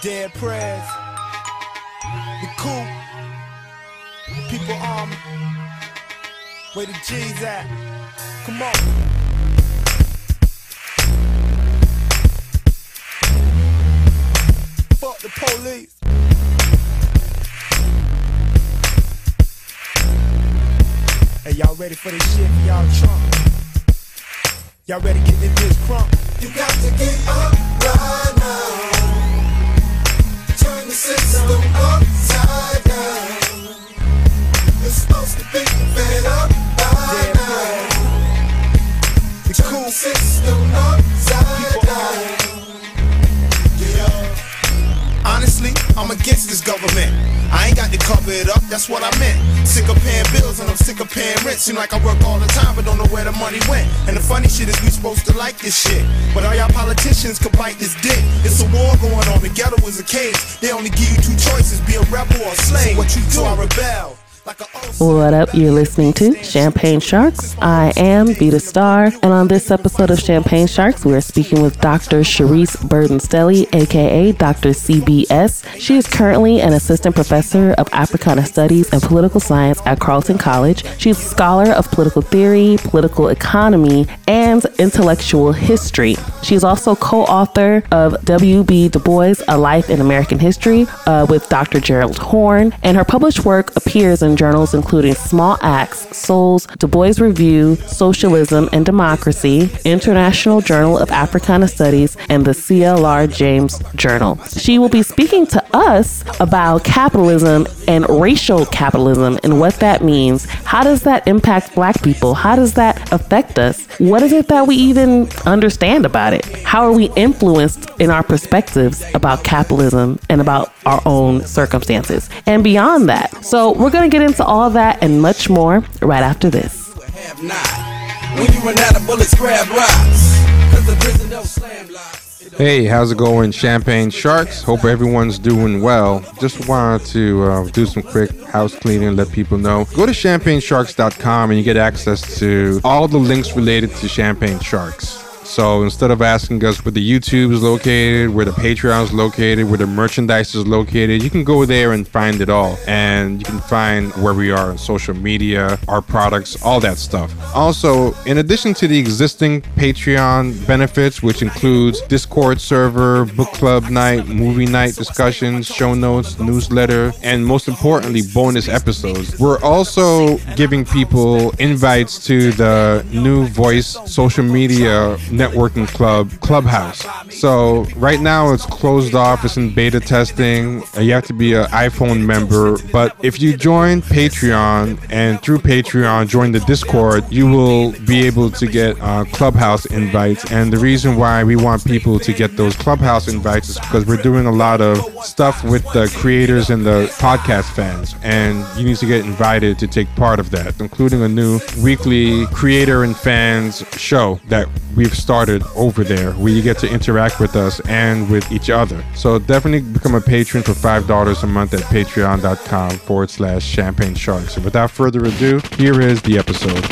Dead Prez. The cool. People army. Where the G's at? Come on. Fuck the police. Hey, y'all ready for this shit? Y'all Trump. Y'all ready to get in this crump? You got to get up right the I'm against this government. I ain't got to cover it up, that's what I meant. Sick of paying bills and I'm sick of paying rent. Seem like I work all the time, but don't know where the money went. And the funny shit is we supposed to like this shit. But all y'all politicians could bite this dick. It's a war going on, the ghetto is a cage. They only give you two choices, be a rebel or a slave. So what you do, I rebel. What up? You're listening to Champagne Sharks. I am Vita Star, and on this episode of Champagne Sharks, we are speaking with Dr. Charisse Burden-Stelly, aka Dr. CBS. She is currently an assistant professor of Africana Studies and Political Science at Carleton College. She's a scholar of political theory, political economy, and intellectual history. She is also co-author of W.B. Du Bois: A Life in American History uh, with Dr. Gerald Horne, and her published work appears in journals including Small Axe, Souls, Du Bois Review, Socialism and Democracy, International Journal of Africana Studies, and the CLR James Journal. She will be speaking to us about capitalism and racial capitalism and what that means. How does that impact black people? How does that affect us? What is it that we even understand about it? How are we influenced in our perspectives about capitalism and about our own circumstances and beyond that? So, we're going to get all that and much more right after this. Hey, how's it going, Champagne Sharks? Hope everyone's doing well. Just wanted to uh, do some quick house cleaning, let people know. Go to champagnesharks.com and you get access to all the links related to Champagne Sharks. So instead of asking us where the YouTube is located, where the Patreon is located, where the merchandise is located, you can go there and find it all. And you can find where we are on social media, our products, all that stuff. Also, in addition to the existing Patreon benefits, which includes Discord server, book club night, movie night discussions, show notes, newsletter, and most importantly, bonus episodes, we're also giving people invites to the new voice social media networking club, Clubhouse. So right now it's closed off, it's in beta testing. Uh, You have to be an iPhone member, but if you join Patreon and through Patreon join the Discord, you will be able to get uh, Clubhouse invites. And the reason why we want people to get those Clubhouse invites is because we're doing a lot of stuff with the creators and the podcast fans, and you need to get invited to take part of that, including a new weekly creator and fans show that we've started over there where you get to interact with us and with each other. So definitely become a patron for $5 a month at patreon.com forward slash champagne sharks. And without further ado, here is the episode.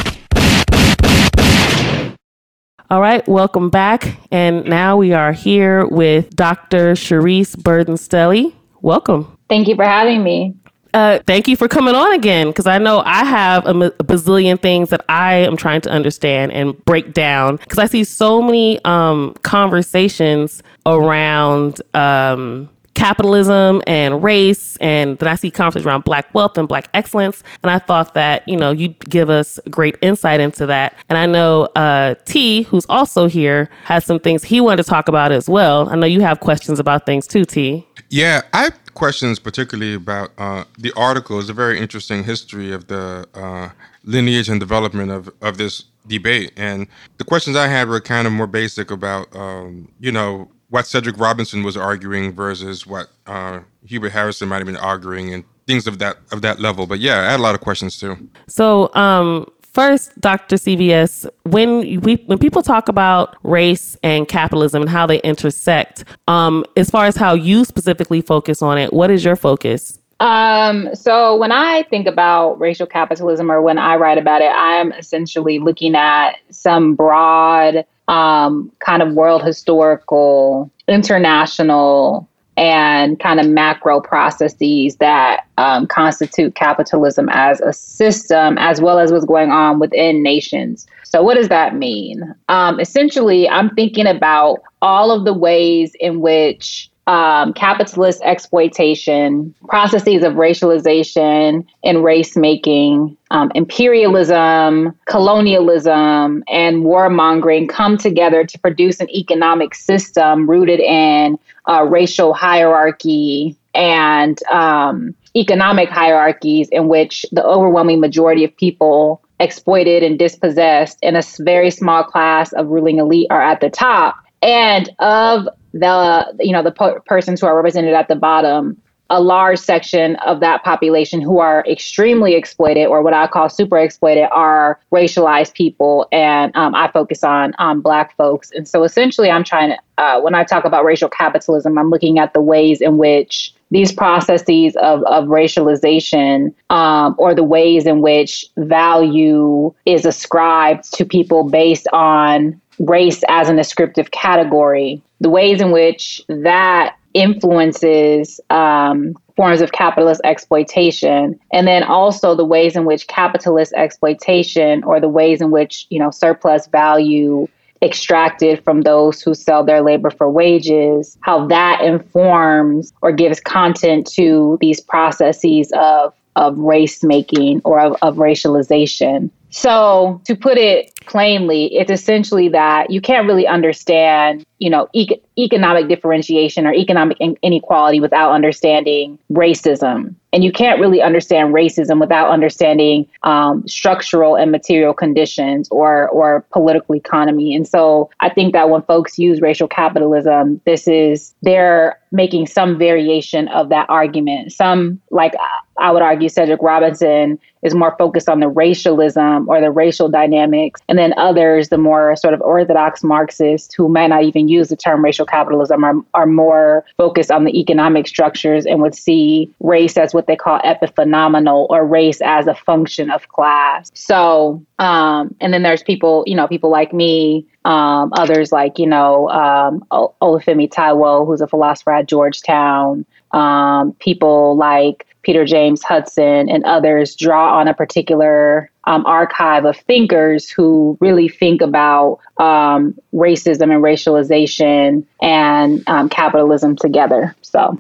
All right, welcome back. And now we are here with Dr. Charisse Burden-Stelly. Welcome. Thank you for having me. Uh, thank you for coming on again because I know I have a, m- a bazillion things that I am trying to understand and break down because I see so many um, conversations around um, capitalism and race, and then I see conversations around black wealth and black excellence. And I thought that you know you'd give us great insight into that. And I know uh, T, who's also here, has some things he wanted to talk about as well. I know you have questions about things too, T. Yeah, I have questions particularly about uh, the article. It's a very interesting history of the uh, lineage and development of, of this debate. And the questions I had were kind of more basic about, um, you know, what Cedric Robinson was arguing versus what uh, Hubert Harrison might have been arguing and things of that of that level. But yeah, I had a lot of questions too. So, um, first, Dr. CBS, when we when people talk about race and capitalism and how they intersect, um, as far as how you specifically focus on it, what is your focus? Um, so when I think about racial capitalism or when I write about it, I am essentially looking at some broad um, kind of world historical, international and kind of macro processes that um, constitute capitalism as a system, as well as what's going on within nations. So, what does that mean? Um, essentially, I'm thinking about all of the ways in which um, capitalist exploitation, processes of racialization and race making, um, imperialism, colonialism, and warmongering come together to produce an economic system rooted in uh, racial hierarchy and um, economic hierarchies in which the overwhelming majority of people exploited and dispossessed and a very small class of ruling elite are at the top. And of the you know the po- persons who are represented at the bottom a large section of that population who are extremely exploited or what i call super exploited are racialized people. And um, i focus on on black folks. And so essentially i'm trying to uh, when i talk about racial capitalism i'm looking at the ways in which these processes of, of racialization um, or the ways in which value is ascribed to people based on race as an descriptive category, the ways in which that influences um, forms of capitalist exploitation, and then also the ways in which capitalist exploitation or the ways in which you know surplus value extracted from those who sell their labor for wages, how that informs or gives content to these processes of of race making or of, of racialization. So, to put it plainly, it's essentially that you can't really understand, you know, e- economic differentiation or economic in- inequality without understanding racism. And you can't really understand racism without understanding um, structural and material conditions or or political economy. And so, I think that when folks use racial capitalism, this is they're making some variation of that argument. Some, like I would argue, Cedric Robinson is more focused on the racialism or the racial dynamics. And then others, the more sort of orthodox Marxists who might not even use the term racial capitalism, are, are more focused on the economic structures and would see race as what they call epiphenomenal or race as a function of class. So, um, and then there's people, you know, people like me um, others like, you know, um, Olufemi Taiwo, who's a philosopher at Georgetown, um, people like Peter James Hudson and others draw on a particular um, archive of thinkers who really think about um, racism and racialization and um, capitalism together. So,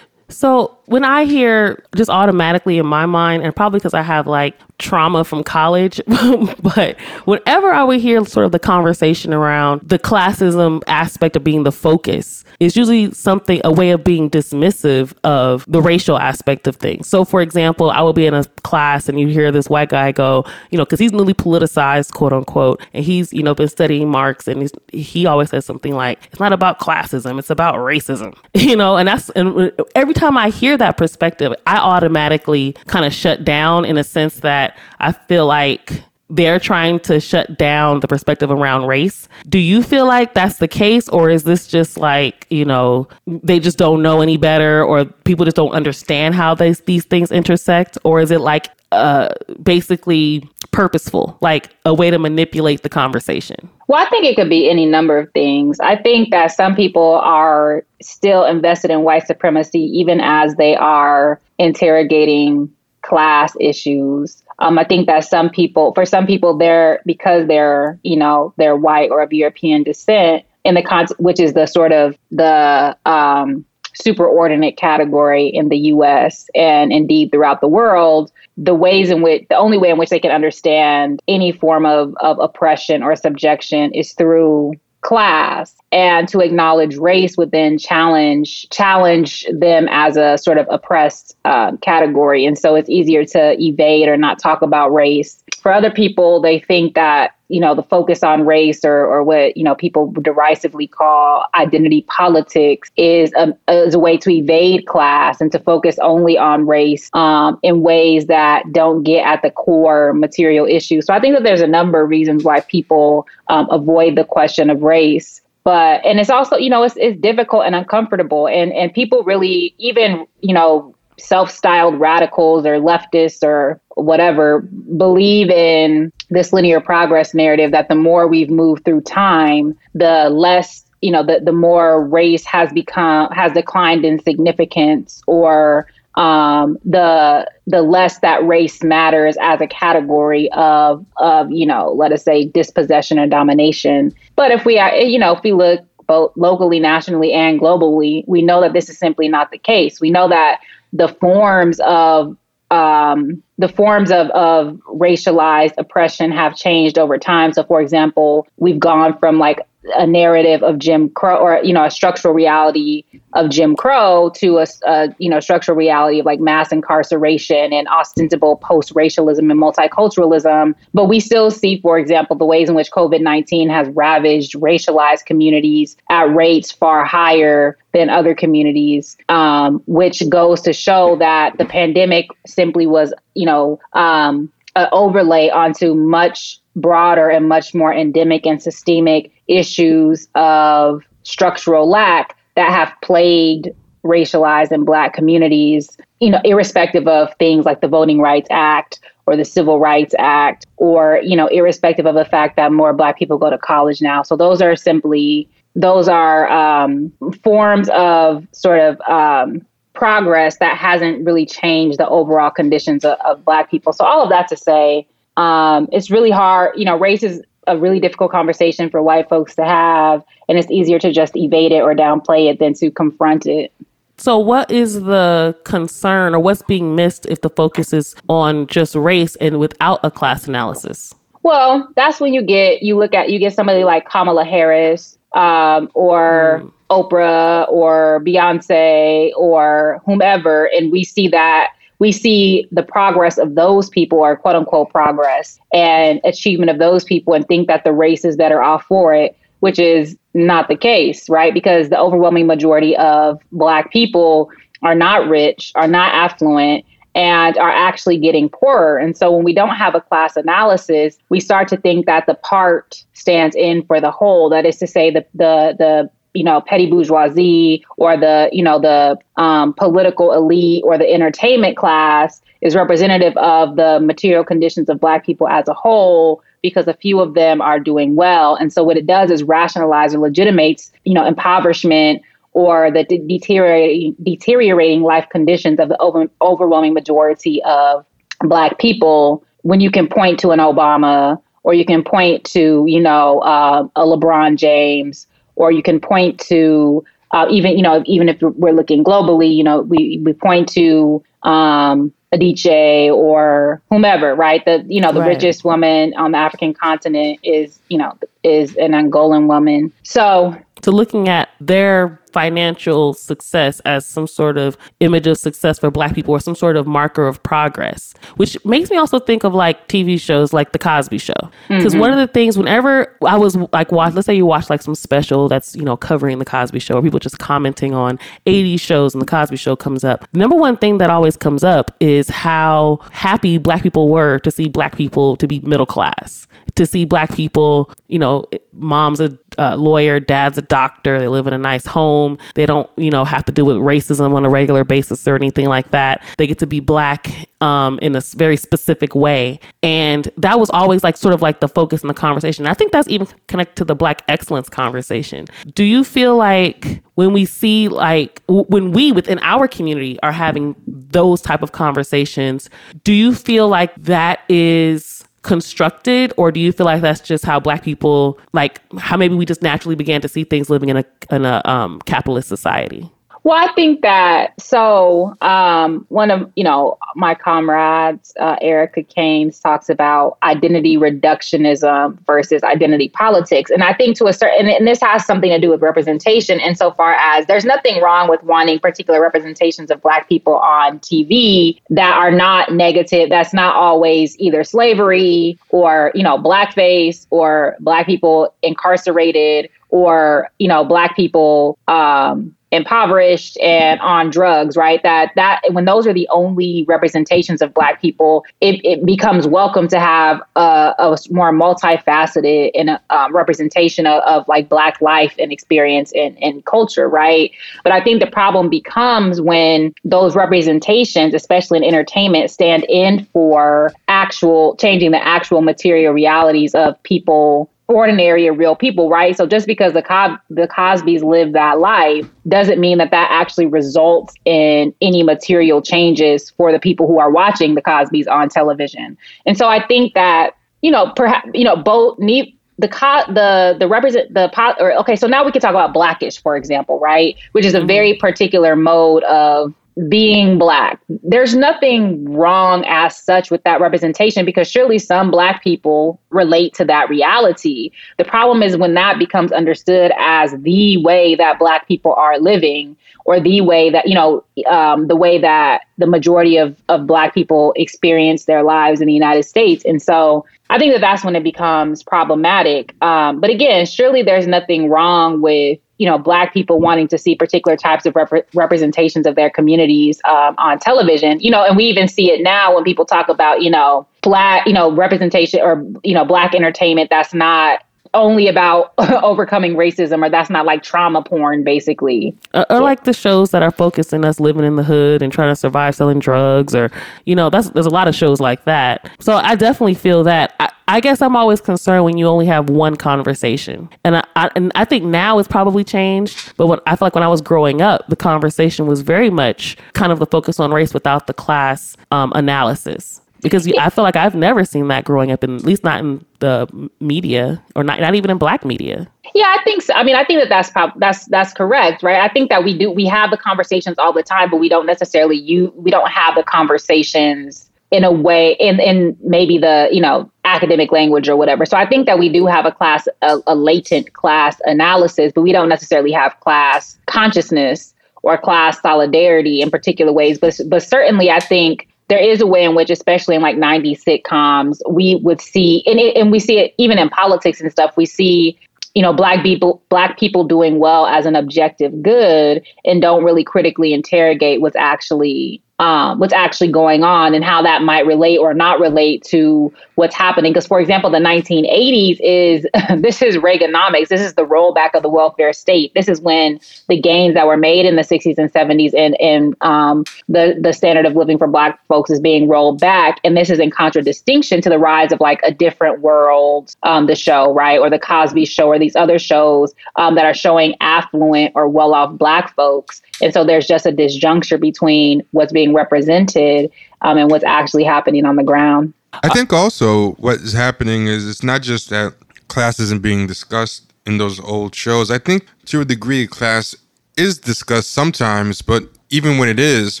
so when I hear just automatically in my mind, and probably because I have like trauma from college, but whenever I would hear sort of the conversation around the classism aspect of being the focus, it's usually something, a way of being dismissive of the racial aspect of things. So, for example, I will be in a class and you hear this white guy go, you know, because he's newly politicized, quote unquote, and he's, you know, been studying Marx and he always says something like, it's not about classism, it's about racism, you know, and that's, and every time I hear that perspective, I automatically kind of shut down in a sense that I feel like they're trying to shut down the perspective around race. Do you feel like that's the case, or is this just like, you know, they just don't know any better, or people just don't understand how these, these things intersect? Or is it like uh, basically purposeful, like a way to manipulate the conversation? Well, I think it could be any number of things. I think that some people are still invested in white supremacy, even as they are interrogating class issues. Um, I think that some people, for some people, they're because they're you know they're white or of European descent, in the con- which is the sort of the um, superordinate category in the US and indeed throughout the world, the ways in which the only way in which they can understand any form of, of oppression or subjection is through class and to acknowledge race then challenge challenge them as a sort of oppressed uh, category. And so it's easier to evade or not talk about race. For other people they think that you know the focus on race or, or what you know people derisively call identity politics is a, is a way to evade class and to focus only on race um, in ways that don't get at the core material issues. So i think that there's a number of reasons why people um, avoid the question of race but and it's also you know it's, it's difficult and uncomfortable and and people really even you know self-styled radicals or leftists or whatever believe in this linear progress narrative that the more we've moved through time, the less you know, the, the more race has become, has declined in significance or um, the the less that race matters as a category of of you know let us say dispossession or domination. But if we are you know if we look both locally, nationally, and globally, we know that this is simply not the case. We know that the forms of um, the forms of, of racialized oppression have changed over time. So, for example, we've gone from like a narrative of Jim Crow or you know a structural reality of Jim Crow to a, a, you know structural reality of like mass incarceration and ostensible post-racialism and multiculturalism. But we still see for example the ways in which COVID-19 has ravaged racialized communities at rates far higher than other communities um, which goes to show that the pandemic simply was you know um, an overlay onto much broader and much more endemic and systemic issues of structural lack that have plagued racialized and black communities, you know, irrespective of things like the Voting Rights Act or the Civil Rights Act, or, you know, irrespective of the fact that more black people go to college now. So those are simply, those are um, forms of sort of um, progress that hasn't really changed the overall conditions of, of black people. So all of that to say, um, it's really hard. You know, race is a really difficult conversation for white folks to have, and it's easier to just evade it or downplay it than to confront it. So, what is the concern or what's being missed if the focus is on just race and without a class analysis? Well, that's when you get you look at you get somebody like Kamala Harris um, or mm. Oprah or Beyonce or whomever, and we see that we see the progress of those people or quote unquote progress and achievement of those people and think that the race is better off for it, which is not the case, right? Because the overwhelming majority of Black people are not rich, are not affluent, and are actually getting poorer. And so when we don't have a class analysis, we start to think that the part stands in for the whole. That is to say, the the the you know petty bourgeoisie or the you know the um, political elite or the entertainment class is representative of the material conditions of black people as a whole because a few of them are doing well. And so what it does is rationalize or legitimates you know impoverishment or the de- deteriorating deteriorating life conditions of the over- overwhelming majority of black people. When you can point to an obama or you can point to you know uh, a lebron james or you can point to uh, even you know even if we're looking globally, you know we we point to um, Adichie or whomever, right? The you know the right. richest woman on the African continent is you know is an Angolan woman. So to looking at their financial success as some sort of image of success for black people or some sort of marker of progress which makes me also think of like tv shows like the cosby show because mm-hmm. one of the things whenever i was like watch let's say you watch like some special that's you know covering the cosby show or people just commenting on 80s shows and the cosby show comes up the number one thing that always comes up is how happy black people were to see black people to be middle class to see black people, you know, mom's a uh, lawyer, dad's a doctor, they live in a nice home. They don't, you know, have to deal with racism on a regular basis or anything like that. They get to be black um, in a very specific way. And that was always like sort of like the focus in the conversation. I think that's even connected to the black excellence conversation. Do you feel like when we see like w- when we within our community are having those type of conversations, do you feel like that is constructed or do you feel like that's just how black people like how maybe we just naturally began to see things living in a in a um, capitalist society well, I think that so. Um, one of you know my comrades, uh, Erica Caines, talks about identity reductionism versus identity politics, and I think to a certain, and, and this has something to do with representation, insofar as there's nothing wrong with wanting particular representations of Black people on TV that are not negative. That's not always either slavery or you know blackface or Black people incarcerated or you know Black people. Um, impoverished and on drugs right? That that when those are the only representations of black people it, it becomes welcome to have a, a more multifaceted and a, um, representation of, of, like black life and experience and, and culture right? But i think the problem becomes when those representations especially in entertainment stand in for actual changing the actual material realities of people ordinary or real people, right? So just because the Co- the Cosbys live that life doesn't mean that that actually results in any material changes for the people who are watching the Cosbys on television. And so I think that you know perhaps you know both need the co- the the represent the pot or okay so now we can talk about Black-ish for example right which is a mm-hmm. very particular mode of being black. There's nothing wrong as such with that representation because surely some black people relate to that reality. The problem is when that becomes understood as the way that black people are living or the way that, you know, um, the way that the majority of, of black people experience their lives in the United States. And so I think that that's when it becomes problematic. Um, but again, surely there's nothing wrong with you know black people wanting to see particular types of rep- representations of their communities um, on television you know and we even see it now when people talk about you know black you know representation or you know black entertainment that's not only about overcoming racism or that's not like trauma porn basically. Or, or like the shows that are focused on us living in the hood and trying to survive selling drugs or you know that's there's a lot of shows like that. So i definitely feel that I, I guess I'm always concerned when you only have one conversation, and I, I, and I think now it's probably changed. But when I feel like when I was growing up, the conversation was very much kind of the focus on race without the class um, analysis. Because I feel like I've never seen that growing up, in, at least not in the media or not not even in Black media. Yeah, I think so. I mean, I think that that's prob- that's that's correct, right? I think that we do we have the conversations all the time, but we don't necessarily you we don't have the conversations in a way in in maybe the you know academic language or whatever. So i think that we do have a class a, a, latent class analysis but we don't necessarily have class consciousness or class solidarity in particular ways. But but certainly i think there is a way in which especially in like 90s sitcoms we would see and, it, and we see it even in politics and stuff we see you know black people black people doing well as an objective good and don't really critically interrogate what's actually um, what's actually going on and how that might relate or not relate to what's happening. Because, for example, the 1980s is this is Reaganomics. This is the rollback of the welfare state. This is when the gains that were made in the 60s and 70s and, and um, the, the standard of living for Black folks is being rolled back. And this is in contradistinction to the rise of like a different world, um, the show, right? Or the Cosby show or these other shows um, that are showing affluent or well off Black folks. And so there's just a disjuncture between what's being represented um, and what's actually happening on the ground. I think also what is happening is it's not just that class isn't being discussed in those old shows. I think to a degree, class is discussed sometimes, but even when it is,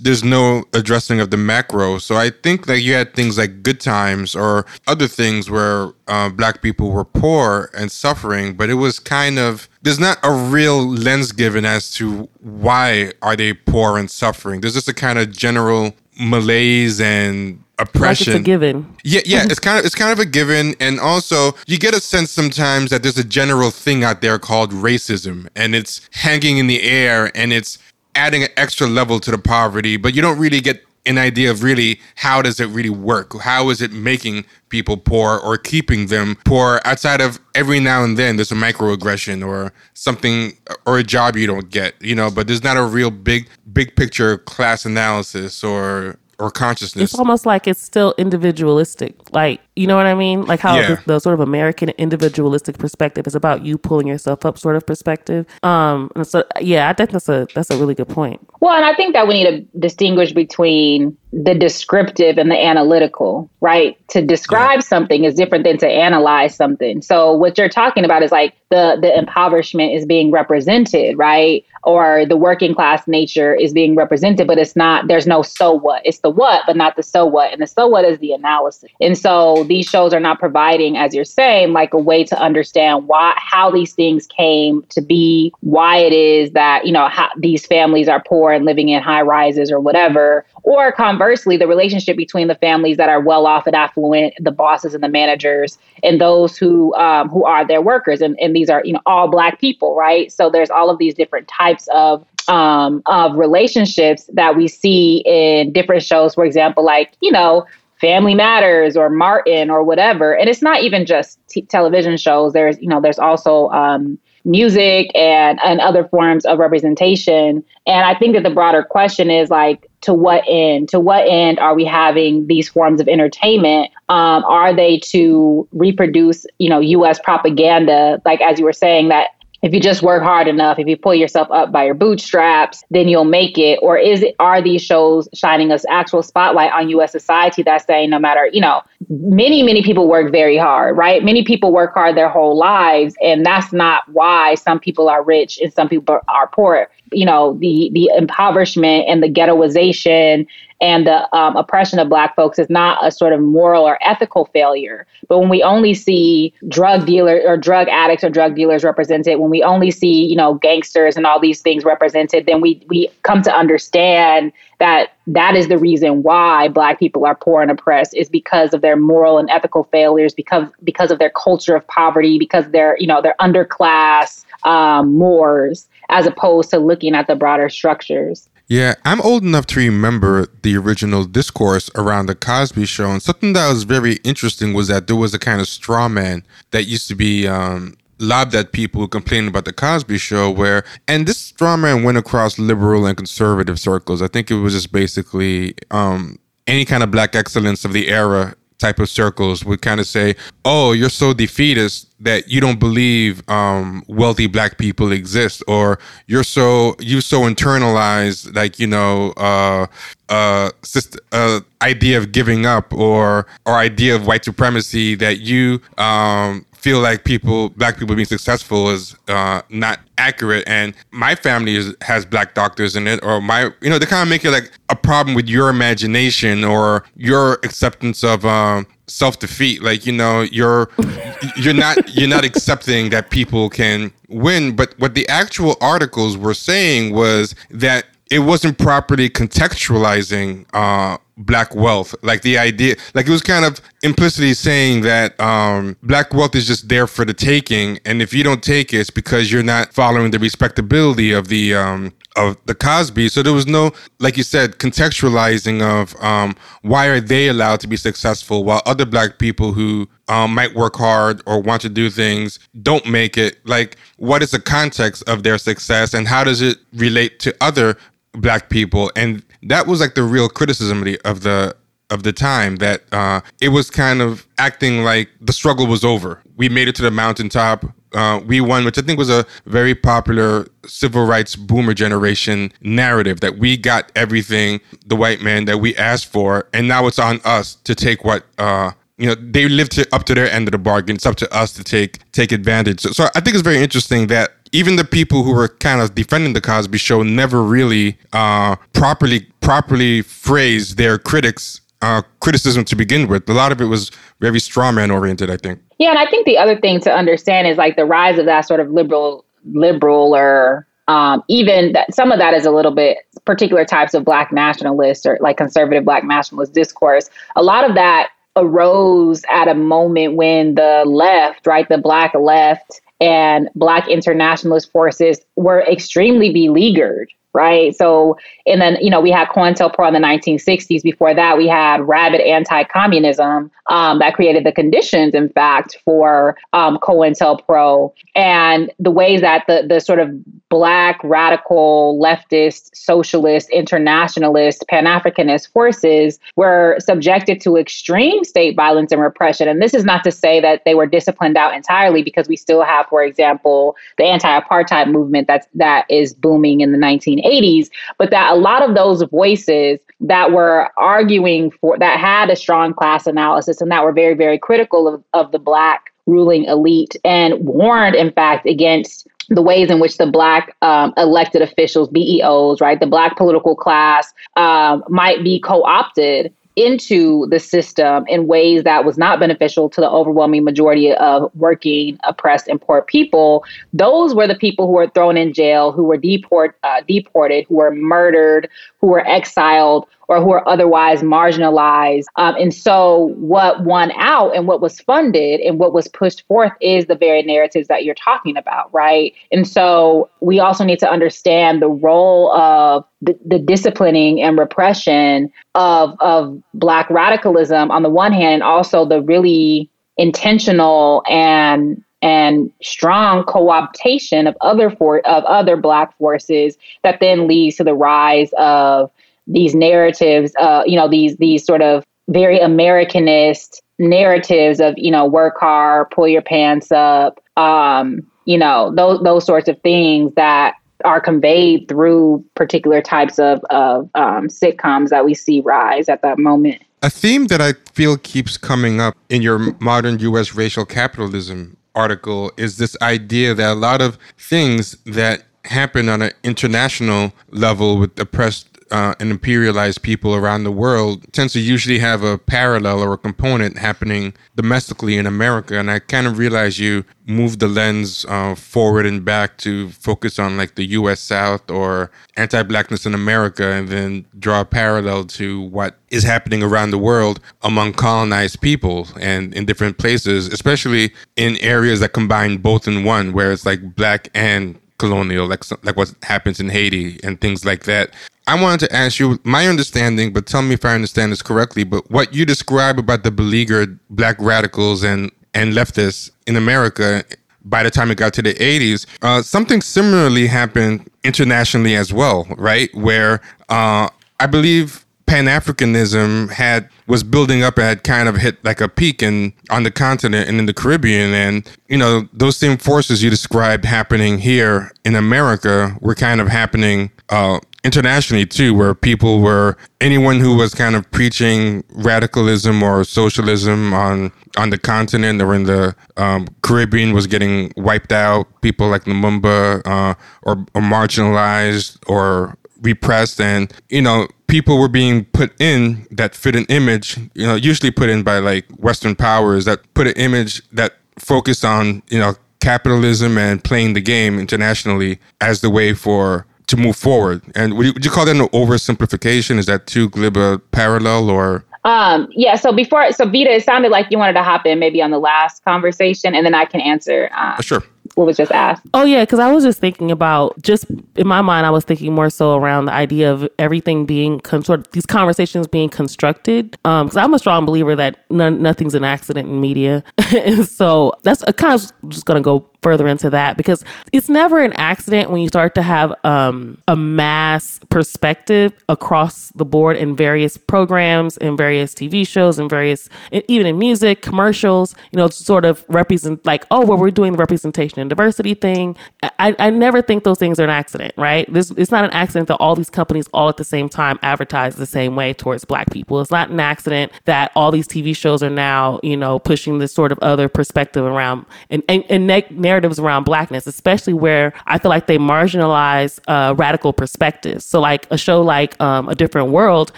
there's no addressing of the macro. So I think that you had things like Good Times or other things where uh, black people were poor and suffering, but it was kind of there's not a real lens given as to why are they poor and suffering. There's just a kind of general malaise and oppression. Like it's a given. Yeah, yeah, it's kind of it's kind of a given, and also you get a sense sometimes that there's a general thing out there called racism, and it's hanging in the air, and it's adding an extra level to the poverty, but you don't really get an idea of really how does it really work? How is it making people poor or keeping them poor outside of every now and then there's a microaggression or something or a job you don't get, you know, but there's not a real big big picture class analysis or or consciousness. It's almost like it's still individualistic. Like, you know what I mean? Like how Yeah. the, the sort of American individualistic perspective is about you pulling yourself up sort of perspective. Um and so yeah, I think that's a that's a really good point. Well, and I think that we need to distinguish between the descriptive and the analytical, right? To describe something is different than to analyze something. So what you're talking about is like the the impoverishment is being represented, right? Or the working class nature is being represented, but it's not there's no so what. It's the what, but not the so what. And the so what is the analysis. And so these shows are not providing, as you're saying, like a way to understand why how these things came to be, why it is that, you know, how these families are poor and living in high rises or whatever. Or conversely, the relationship between the families that are well off and affluent, the bosses and the managers, and those who um, who are their workers. And, and these are, you know, all black people, right? So there's all of these different types of um, of relationships that we see in different shows. For example, like, you know, Family Matters or Martin or whatever. And it's not even just t- television shows. There's, you know, there's also um, music and, and other forms of representation. And I think that the broader question is like, to what end? To what end are we having these forms of entertainment? Um, are they to reproduce, you know, U.S. propaganda, like as you were saying that if you just work hard enough, if you pull yourself up by your bootstraps, then you'll make it? Or is it are these shows shining us actual spotlight on US society that's saying no matter, you know, many, many people work very hard, right? Many people work hard their whole lives, and that's not why some people are rich and some people are poor. You know, the the impoverishment and the ghettoization and the um, oppression of black folks is not a sort of moral or ethical failure but when we only see drug dealers or drug addicts or drug dealers represented when we only see you know gangsters and all these things represented then we we come to understand that that is the reason why black people are poor and oppressed is because of their moral and ethical failures because because of their culture of poverty because they're you know they're underclass um, Moors as opposed to looking at the broader structures yeah, I'm old enough to remember the original discourse around the Cosby Show, and something that was very interesting was that there was a kind of straw man that used to be um, lobbed at people who complained about the Cosby Show, where and this straw man went across liberal and conservative circles. I think it was just basically um, any kind of black excellence of the era type of circles would kind of say, "Oh, you're so defeatist that you don't believe um, wealthy black people exist, or you're so you so internalized, like you know, uh, uh, just, uh, idea of giving up, or or idea of white supremacy that you um, feel like people, black people being successful is uh, not accurate. And my family is, has black doctors in it, or my, you know, they kind of make it like a problem with your imagination or your acceptance of um, self defeat. Like, you know, you're you're not you're not accepting that people can win. But what the actual articles were saying was that it wasn't properly contextualizing uh, black wealth like the idea like it was kind of implicitly saying that um, black wealth is just there for the taking and if you don't take it it's because you're not following the respectability of the um, of the Cosby. So there was no, like you said, contextualizing of um, why are they allowed to be successful while other black people who um, might work hard or want to do things don't make it. Like, what is the context of their success and how does it relate to other black people? And that was like the real criticism of the of the of the time that uh, it was kind of acting like the struggle was over. We made it to the mountaintop. Uh, we won, which I think was a very popular civil rights boomer generation narrative that we got everything the white man that we asked for, and now it's on us to take what uh, you know they lived to, up to their end of the bargain. It's up to us to take take advantage. So, so I think it's very interesting that even the people who were kind of defending the Cosby Show never really uh, properly properly phrased their critics uh, criticism to begin with. A lot of it was very strawman oriented, I think. Yeah, and I think the other thing to understand is like the rise of that sort of liberal liberal or um, even that some of that is a little bit particular types of black nationalists or like conservative black nationalist discourse. A lot of that arose at a moment when the left, right, the black left and black internationalist forces were extremely beleaguered right? So, and then, you know, we had COINTELPRO in the 1960s. Before that, we had rabid anti communism um, that created the conditions, in fact, for um, COINTELPRO and the ways that the, the sort of black, radical, leftist, socialist, internationalist, pan Africanist forces were subjected to extreme state violence and repression. And this is not to say that they were disciplined out entirely, because we still have, for example, the anti apartheid movement that's, that is booming in the 1980s 80s, but that a lot of those voices that were arguing for that had a strong class analysis and that were very, very critical of, of the Black ruling elite and warned, in fact, against the ways in which the black um, elected officials, BEOs, right, the black political class um, might be co-opted into the system in ways that was not beneficial to the overwhelming majority of working, oppressed, and poor people. Those were the people who were thrown in jail, who were deport, uh, deported, who were murdered, who were exiled, or who are otherwise marginalized. Um, and so, what won out and what was funded and what was pushed forth is the very narratives that you're talking about, right? And so, we also need to understand the role of the, the disciplining and repression of, of Black radicalism on the one hand, and also the really intentional and and strong co-optation of other for of other black forces that then leads to the rise of these narratives, uh, you know, these these sort of very Americanist narratives of you know work hard, pull your pants up, um, you know those those sorts of things that are conveyed through particular types of of um, sitcoms that we see rise at that moment. A theme that I feel keeps coming up in your modern U.S. racial capitalism article is this idea that a lot of things that happen on an international level with oppressed uh, and imperialized people around the world tends to usually have a parallel or a component happening domestically in America. And I kind of realize you move the lens uh, forward and back to focus on like the U.S. South or anti-blackness in America, and then draw a parallel to what is happening around the world among colonized people and in different places, especially in areas that combine both in one, where it's like black and colonial, like like what happens in Haiti and things like that. I wanted to ask you my understanding, but tell me if I understand this correctly. But what you describe about the beleaguered black radicals and and leftists in America by the time it got to the 80s, uh, something similarly happened internationally as well, right? Where uh, I believe Pan Africanism had was building up and had kind of hit like a peak in on the continent and in the Caribbean, and you know those same forces you described happening here in America were kind of happening uh, internationally too, where people were anyone who was kind of preaching radicalism or socialism on on the continent or in the um, Caribbean was getting wiped out. People like Lumumba uh, or, or marginalized or repressed and you know people were being put in that fit an image you know usually put in by like western powers that put an image that focused on you know capitalism and playing the game internationally as the way for to move forward and would you, would you call that an oversimplification is that too glib a parallel or um, yeah. So before, so Vita, it sounded like you wanted to hop in maybe on the last conversation, and then I can answer. Uh, sure what was just asked. Oh yeah, because I was just thinking about just in my mind, I was thinking more so around the idea of everything being con- sort of these conversations being constructed. Because um, I'm a strong believer that nothing's an accident in media, and so that's a kind of just gonna go further into that because it's never an accident when you start to have um, a mass perspective across the board in various programs and various TV shows and various even in music commercials. You know, sort of represent like oh, well, we're doing representation and diversity thing. I, I never think those things are an accident, right? This it's not an accident that all these companies all at the same time advertise the same way towards Black people. It's not an accident that all these TV shows are now you know pushing this sort of other perspective around and and, and narratives around blackness, especially where I feel like they marginalize uh, radical perspectives. So, like a show like um, A Different World,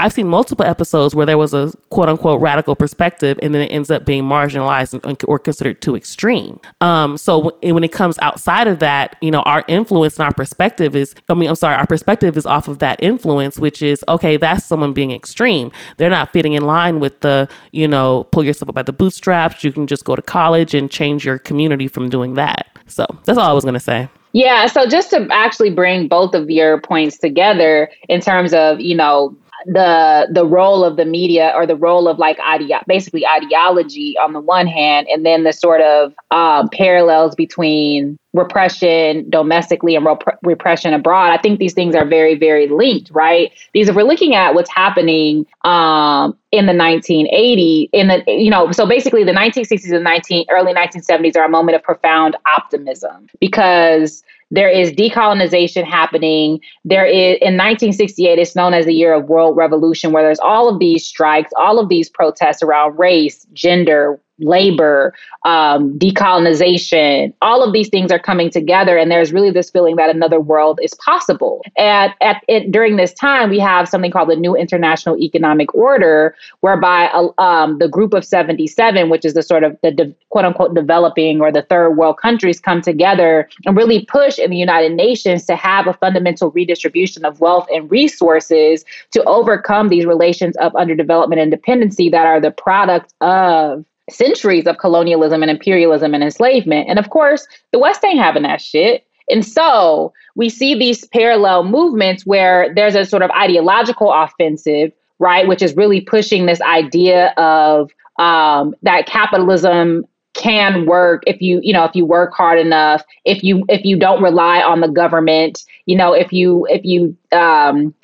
I've seen multiple episodes where there was a quote unquote radical perspective, and then it ends up being marginalized or considered too extreme. Um, so, when it comes outside of that, you know, our influence and our perspective is, I mean, I'm sorry, our perspective is off of that influence, which is okay, that's someone being extreme. They're not fitting in line with the, you know, pull yourself up by the bootstraps. You can just go to college and change your community from doing that. So that's all I was going to say. Yeah. So just to actually bring both of your points together in terms of, you know, the the role of the media or the role of like idea basically ideology on the one hand and then the sort of um, parallels between repression domestically and rep- repression abroad i think these things are very very linked right because if we're looking at what's happening um, in the 1980s in the you know so basically the 1960s and 19 early 1970s are a moment of profound optimism because there is decolonization happening. There is in 1968, it's known as the year of world revolution, where there's all of these strikes, all of these protests around race, gender, labor, um, decolonization, all of these things are coming together, and there's really this feeling that another world is possible. And at it, during this time, we have something called the New International Economic Order, whereby uh, um, the Group of 77, which is the sort of the de- quote unquote developing or the third world countries, come together and really push in the United Nations to have a fundamental redistribution of wealth and resources to overcome these relations of underdevelopment and dependency that are the product of centuries of colonialism and imperialism and enslavement. And of course, the West ain't having that shit. And so we see these parallel movements where there's a sort of ideological offensive, right, which is really pushing this idea of um, that capitalism can work if you you know if you work hard enough if you if you don't rely on the government you know if you if you um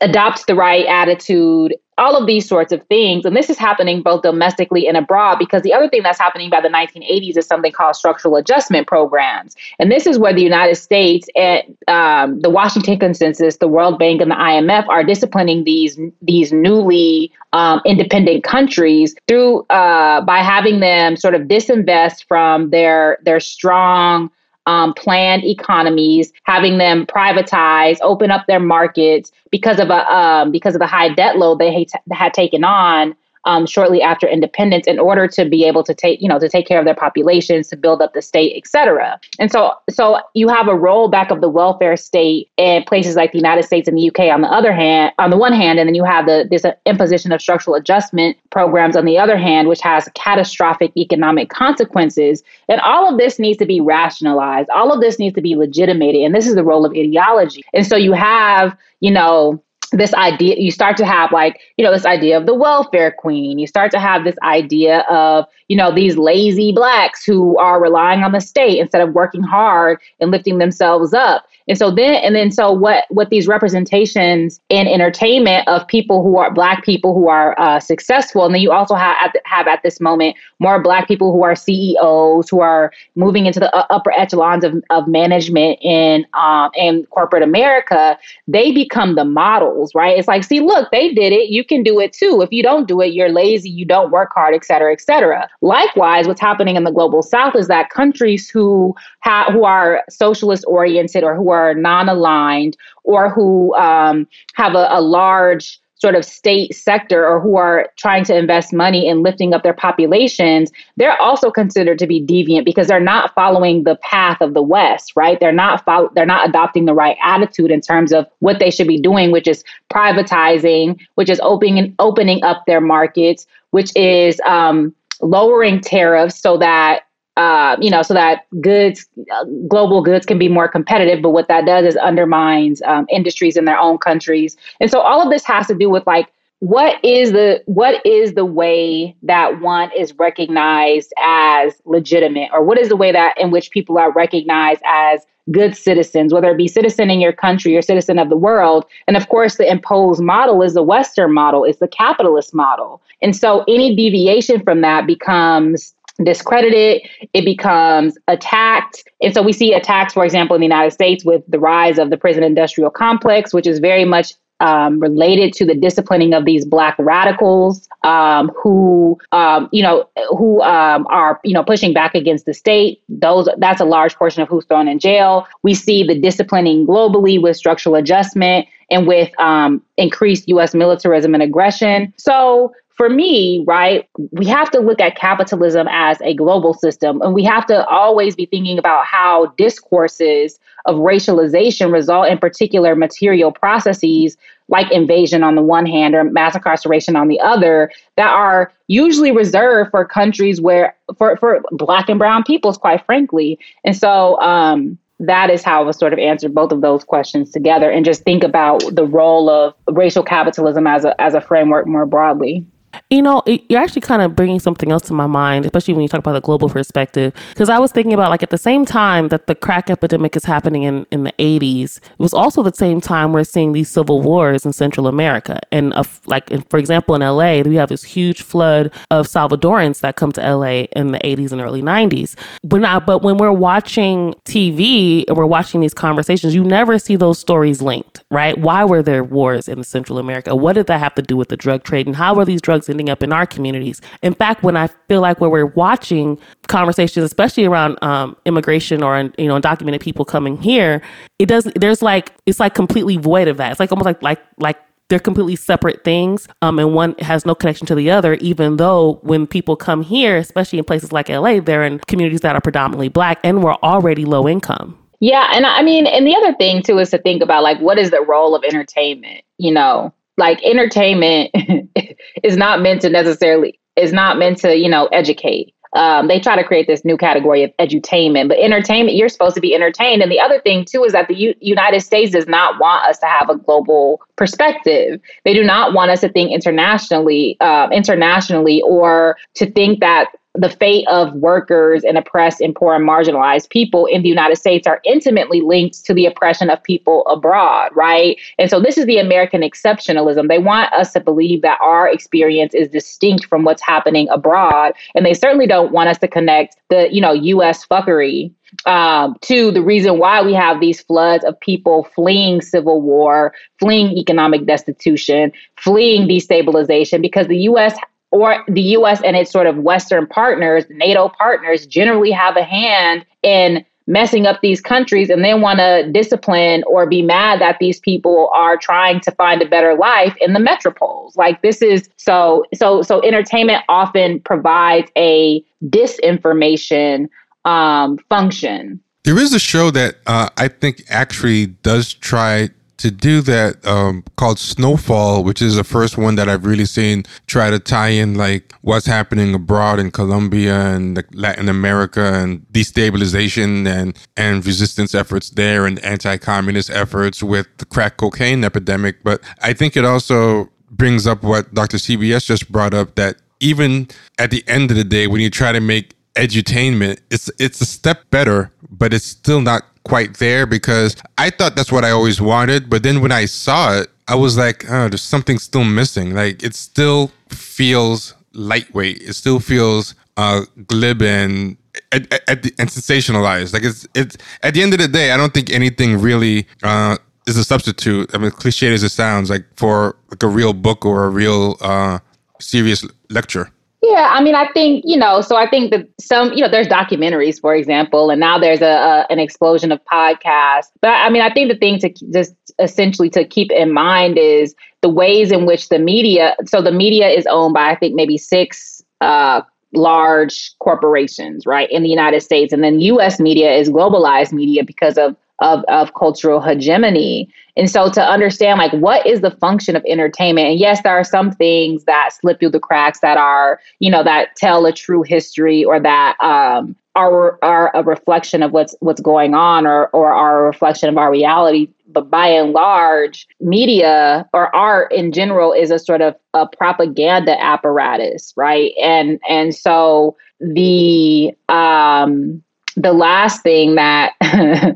adopts the right attitude, all of these sorts of things. And this is happening both domestically and abroad because the other thing that's happening by the 1980s is something called structural adjustment programs. And this is where the United States and um, the Washington Consensus, the World Bank, and the IMF are disciplining these, these newly um, independent countries through uh, by having them sort of disinvest from their their strong um, planned economies, having them privatize, open up their markets because of a um, because of the high debt load they had taken on um, shortly after independence in order to be able to take, you know, to take care of their populations, to build up the state, et cetera. And so, so you have a rollback of the welfare state in places like the United States and the UK on the other hand, on the one hand, and then you have the this imposition of structural adjustment programs on the other hand, which has catastrophic economic consequences. And all of this needs to be rationalized. All of this needs to be legitimated. And this is the role of ideology. And so you have, you know, this idea you start to have like you know this idea of the welfare queen. You start to have this idea of you know these lazy blacks who are relying on the state instead of working hard and lifting themselves up and so then and then so what what these representations in entertainment of people who are black people who are uh, successful and then you also have at, have at this moment more black people who are CEOs who are moving into the uh, upper echelons of, of management in um in corporate America they become the models right? It's like see look they did it. You can do it too. If you don't do it you're lazy. You don't work hard et cetera et cetera. Likewise what's happening in the global south is that countries who have who are socialist oriented or who are non-aligned or who um, have a, a large sort of state sector or who are trying to invest money in lifting up their populations, they're also considered to be deviant because they're not following the path of the West, right? They're not they're not adopting the right attitude in terms of what they should be doing, which is privatizing, which is opening and opening up their markets, which is um, lowering tariffs so that uh, you know, so that goods, uh, global goods can be more competitive. But what that does is undermines um, industries in their own countries. And so all of this has to do with like, what is the what is the way that one is recognized as legitimate or what is the way that in which people are recognized as good citizens whether it be citizen in your country or citizen of the world and of course the imposed model is the western model it's the capitalist model and so any deviation from that becomes discredited, it becomes attacked. And so we see attacks, for example, in the United States with the rise of the prison industrial complex, which is very much um, related to the disciplining of these black radicals um, who, um, you know, who um, are, you know, pushing back against the state. Those that's a large portion of who's thrown in jail. We see the disciplining globally with structural adjustment and with um, increased U.S. militarism and aggression. So for me, right, we have to look at capitalism as a global system, and we have to always be thinking about how discourses of racialization result in particular material processes like invasion on the one hand or mass incarceration on the other that are usually reserved for countries where for, for black and brown peoples quite frankly and so um, that is how I sort of answer both of those questions together and just think about the role of racial capitalism as a as a framework more broadly. You know, you're actually kind of bringing something else to my mind, especially when you talk about the global perspective. Because I was thinking about, like, at the same time that the crack epidemic is happening in, in the 80s, it was also the same time we're seeing these civil wars in Central America. And, uh, like, for example, in LA, we have this huge flood of Salvadorans that come to LA in the 80s and early 90s. But, not, but when we're watching TV and we're watching these conversations, you never see those stories linked, right? Why were there wars in Central America? What did that have to do with the drug trade? And how were these drugs drugs ending up in our communities. In fact, when I feel like where we're watching conversations, especially around um, immigration or you know undocumented people coming here, it does. There's like it's like completely void of that. It's like almost like like like they're completely separate things um, and one has no connection to the other even though when people come here especially in places like la they're in communities that are predominantly black and we're already low income yeah and i mean and the other thing too is to think about like what is the role of entertainment you know like entertainment is not meant to necessarily is not meant to you know educate. Um, they try to create this new category of edutainment but entertainment you're supposed to be entertained. And the other thing too is that the U- united states does not want us to have a global perspective. They do not want us to think internationally um, internationally or to think that the fate of workers and oppressed and poor and marginalized people in the United States are intimately linked to the oppression of people abroad, right? And so this is the American exceptionalism. They want us to believe that our experience is distinct from what's happening abroad. And they certainly don't want us to connect the, you know, US fuckery um, to the reason why we have these floods of people fleeing civil war, fleeing economic destitution, fleeing destabilization, because the U.S or the US and its sort of Western partners, NATO partners, generally have a hand in messing up these countries and then want to discipline or be mad that these people are trying to find a better life in the metropoles. Like this is so so so entertainment often provides a disinformation um, function. There is a show that uh, i think actually does try to do that um, called Snowfall, which is the first one that I've really seen try to tie in like what's happening abroad in Colombia and Latin America and destabilization and and resistance efforts there and anti-communist efforts with the crack cocaine epidemic. But I think it also brings up what Dr. CBS just brought up that even at the end of the day, when you try to make edutainment, it's it's a step better, but it's still not quite there because I thought that's what I always wanted. But then when I saw it, I was like, oh, there's something still missing. Like it still feels lightweight. It still feels uh, glib and and, and sensationalized. Like it's it's at the end of the day, I don't think anything really uh, is a substitute. I mean, cliche as it sounds, like for like a real book or a real uh, serious lecture. Yeah, I mean, I think you know. So I think that some, you know, there's documentaries, for example, and now there's a, a, an explosion of podcasts. But I mean, I think the thing to just essentially to keep in mind is the ways in which the media. So the media is owned by I think maybe six uh, large corporations, right, in the United States, and then U.S. media is globalized media because of of, of cultural hegemony. And so to understand like what is the function of entertainment? And yes, there are some things that slip through the cracks that are, you know, that tell a true history or that um, are are a reflection of what's what's going on or or are a reflection of our reality. But by and large, media or art in general is a sort of a propaganda apparatus, right? And and so the um the last thing that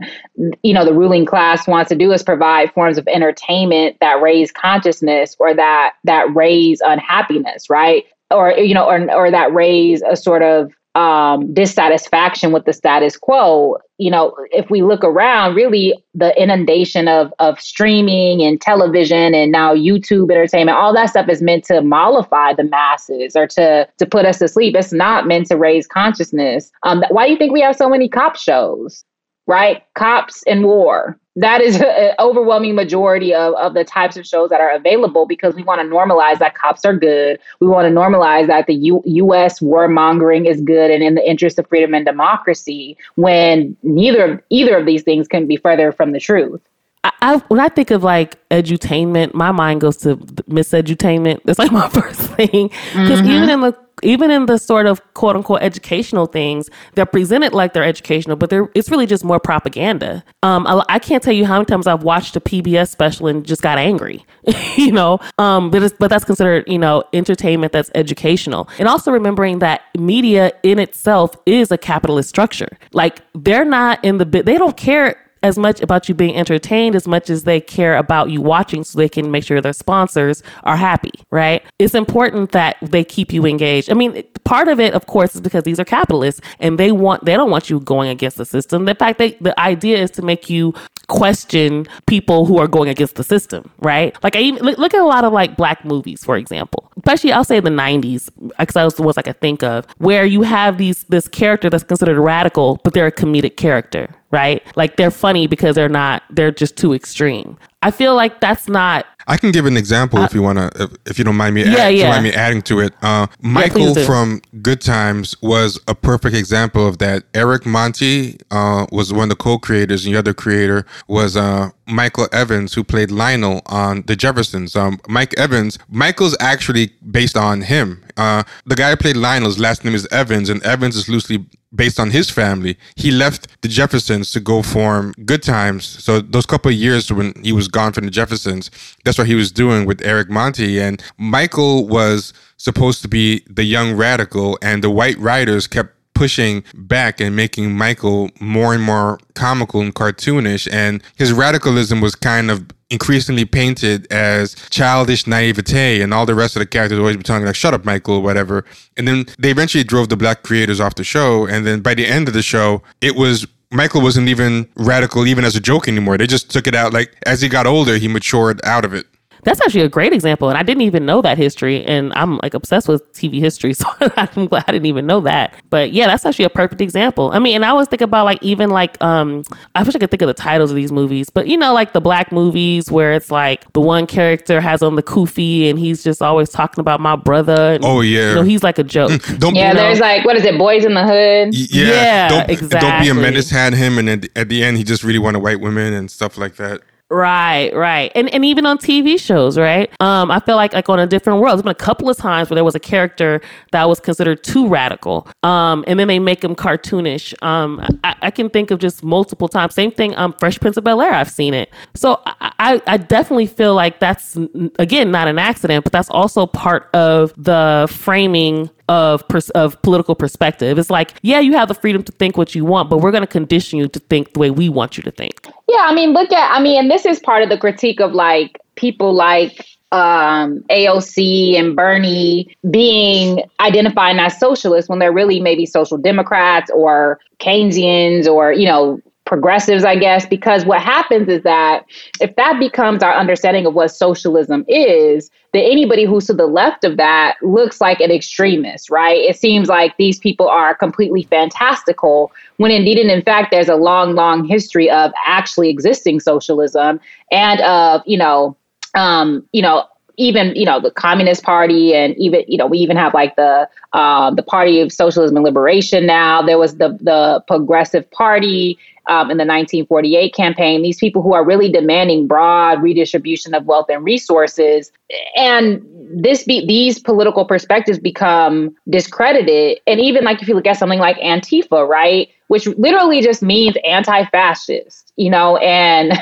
you know the ruling class wants to do is provide forms of entertainment that raise consciousness or that that raise unhappiness right? Or you know or, or that raise a sort of um, dissatisfaction with the status quo. You know, if we look around, really the inundation of of streaming and television and now YouTube entertainment, all that stuff is meant to mollify the masses or to to put us to sleep. It's not meant to raise consciousness. Um, why do you think we have so many cop shows? Right, cops and war that is an overwhelming majority of, of the types of shows that are available because we want to normalize that cops are good. We want to normalize that the U- U.S. warmongering is good and in the interest of freedom and democracy when neither of either of these things can be further from the truth. I, when I think of like edutainment, my mind goes to misedutainment. That's like my first thing because mm-hmm. even in the even in the sort of quote unquote educational things, they're presented like they're educational, but they're it's really just more propaganda. Um, I, I, can't tell you how many times I've watched a PBS special and just got angry, you know. Um, but but that's considered you know entertainment that's educational, and also remembering that media in itself is a capitalist structure. Like they're not in the they don't care as much about you being entertained as much as they care about you watching so they can make sure their sponsors are happy, right? It's important that they keep you engaged. I mean, part of it, of course, is because these are capitalists and they want they don't want you going against the system. The fact that the idea is to make you question people who are going against the system, right? Like I even look, at a lot of like black movies, for example, especially I'll say the '90s, because that was the ones I could think of, where you have these this character that's considered radical, but they're a comedic character, right? Like they're funny because they're not, they're just too extreme. I feel like that's not. I can give an example uh, if you want to, if, if, you don't mind me, yeah, add, yeah. mind me adding to it. Uh, Michael yeah, from Good Times was a perfect example of that. Eric Monte uh, was one of the co-creators, and the other creator was uh, Michael Evans, who played Lionel on The Jeffersons. Um, Mike Evans, Michael's actually based on him. Uh, the guy who played Lionel's last name is Evans, and Evans is loosely based on his family. He left the Jeffersons to go form Good Times. So those couple of years when he was gone from the Jeffersons, that's what he was doing with Eric Monte. And Michael was supposed to be the young radical, and the white writers kept pushing back and making Michael more and more comical and cartoonish. And his radicalism was kind of increasingly painted as childish naivete and all the rest of the characters always be telling like shut up michael or whatever. And then they eventually drove the black creators off the show and then by the end of the show it was michael wasn't even radical even as a joke anymore. They just took it out like as he got older he matured out of it That's actually a great example. And I didn't even know that history. And I'm like obsessed with TV history. So I'm glad I didn't even know that. But yeah, that's actually a perfect example. I mean, and I always think about like even like, um, I wish I could think of the titles of these movies, but you know, like the black movies where it's like the one character has on the kufi and he's just always talking about my brother. And, Oh, yeah. You know, he's like a joke. don't Yeah, You know? there's like what is it, Boys in the Hood? Y- Yeah, Yeah, don't, Don't be a menace had him, and at, at the end, he just really wanted white women and stuff like that. Right, right. And and even on TV shows, right? Um, I feel like like on a different world. There's been a couple of times where there was a character that was considered too radical. Um, and then they make him cartoonish. Um, I, I can think of just multiple times. Same thing, um, Fresh Prince of Bel Air, I've seen it. So I, I, definitely feel like that's again not an accident, but that's also part of the framing of pers- of political perspective. It's like, yeah, you have the freedom to think what you want, but we're going to condition you to think the way we want you to think. Yeah, I mean, look at, I mean, and this is part of the critique of like people like um, AOC and Bernie being identifying as socialists when they're really maybe social democrats or Keynesians or, you know, progressives, I guess, because what happens is that if that becomes our understanding of what socialism is, then anybody who's to the left of that looks like an extremist, right? It seems like these people are completely fantastical when indeed and in fact there's a long, long history of actually existing socialism and of, you know, um, you know, even you know the Communist Party, and even you know we even have like the um, the Party of Socialism and Liberation. Now there was the the Progressive Party um, in the 1948 campaign. These people who are really demanding broad redistribution of wealth and resources, and this be these political perspectives become discredited. And even like if you look at something like Antifa, right, which literally just means anti-fascist, you know. And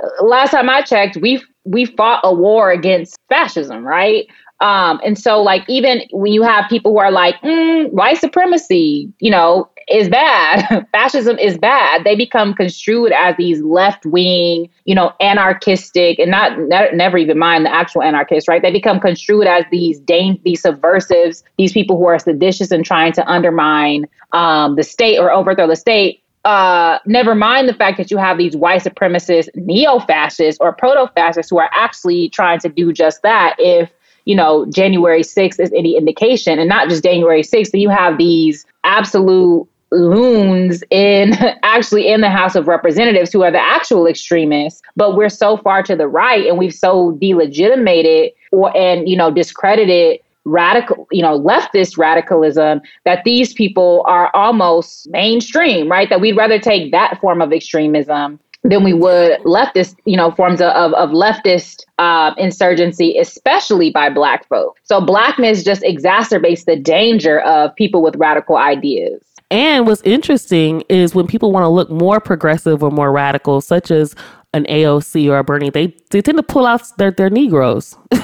last time I checked, we we fought a war against fascism, right? Um, and so, like, even when you have people who are like, mm, white supremacy, you know, is bad, fascism is bad, they become construed as these left wing, you know, anarchistic, and not ne- never even mind the actual anarchists, right? They become construed as these dang- these subversives, these people who are seditious and trying to undermine um, the state or overthrow the state uh, never mind the fact that you have these white supremacist neo-fascists or proto-fascists who are actually trying to do just that if you know january 6th is any indication. And not just january 6th but you have these absolute loons in actually in the house of representatives who are the actual extremists but we're so far to the right and we've so delegitimated or and you know discredited radical, you know, leftist radicalism that these people are almost mainstream, right? That we'd rather take that form of extremism than we would leftist, you know, forms of, of, of leftist uh, insurgency, especially by Black folk. So blackness just exacerbates the danger of people with radical ideas. And what's interesting is when people want to look more progressive or more radical, such as an AOC or a Bernie, they, they tend to pull out their, their Negroes.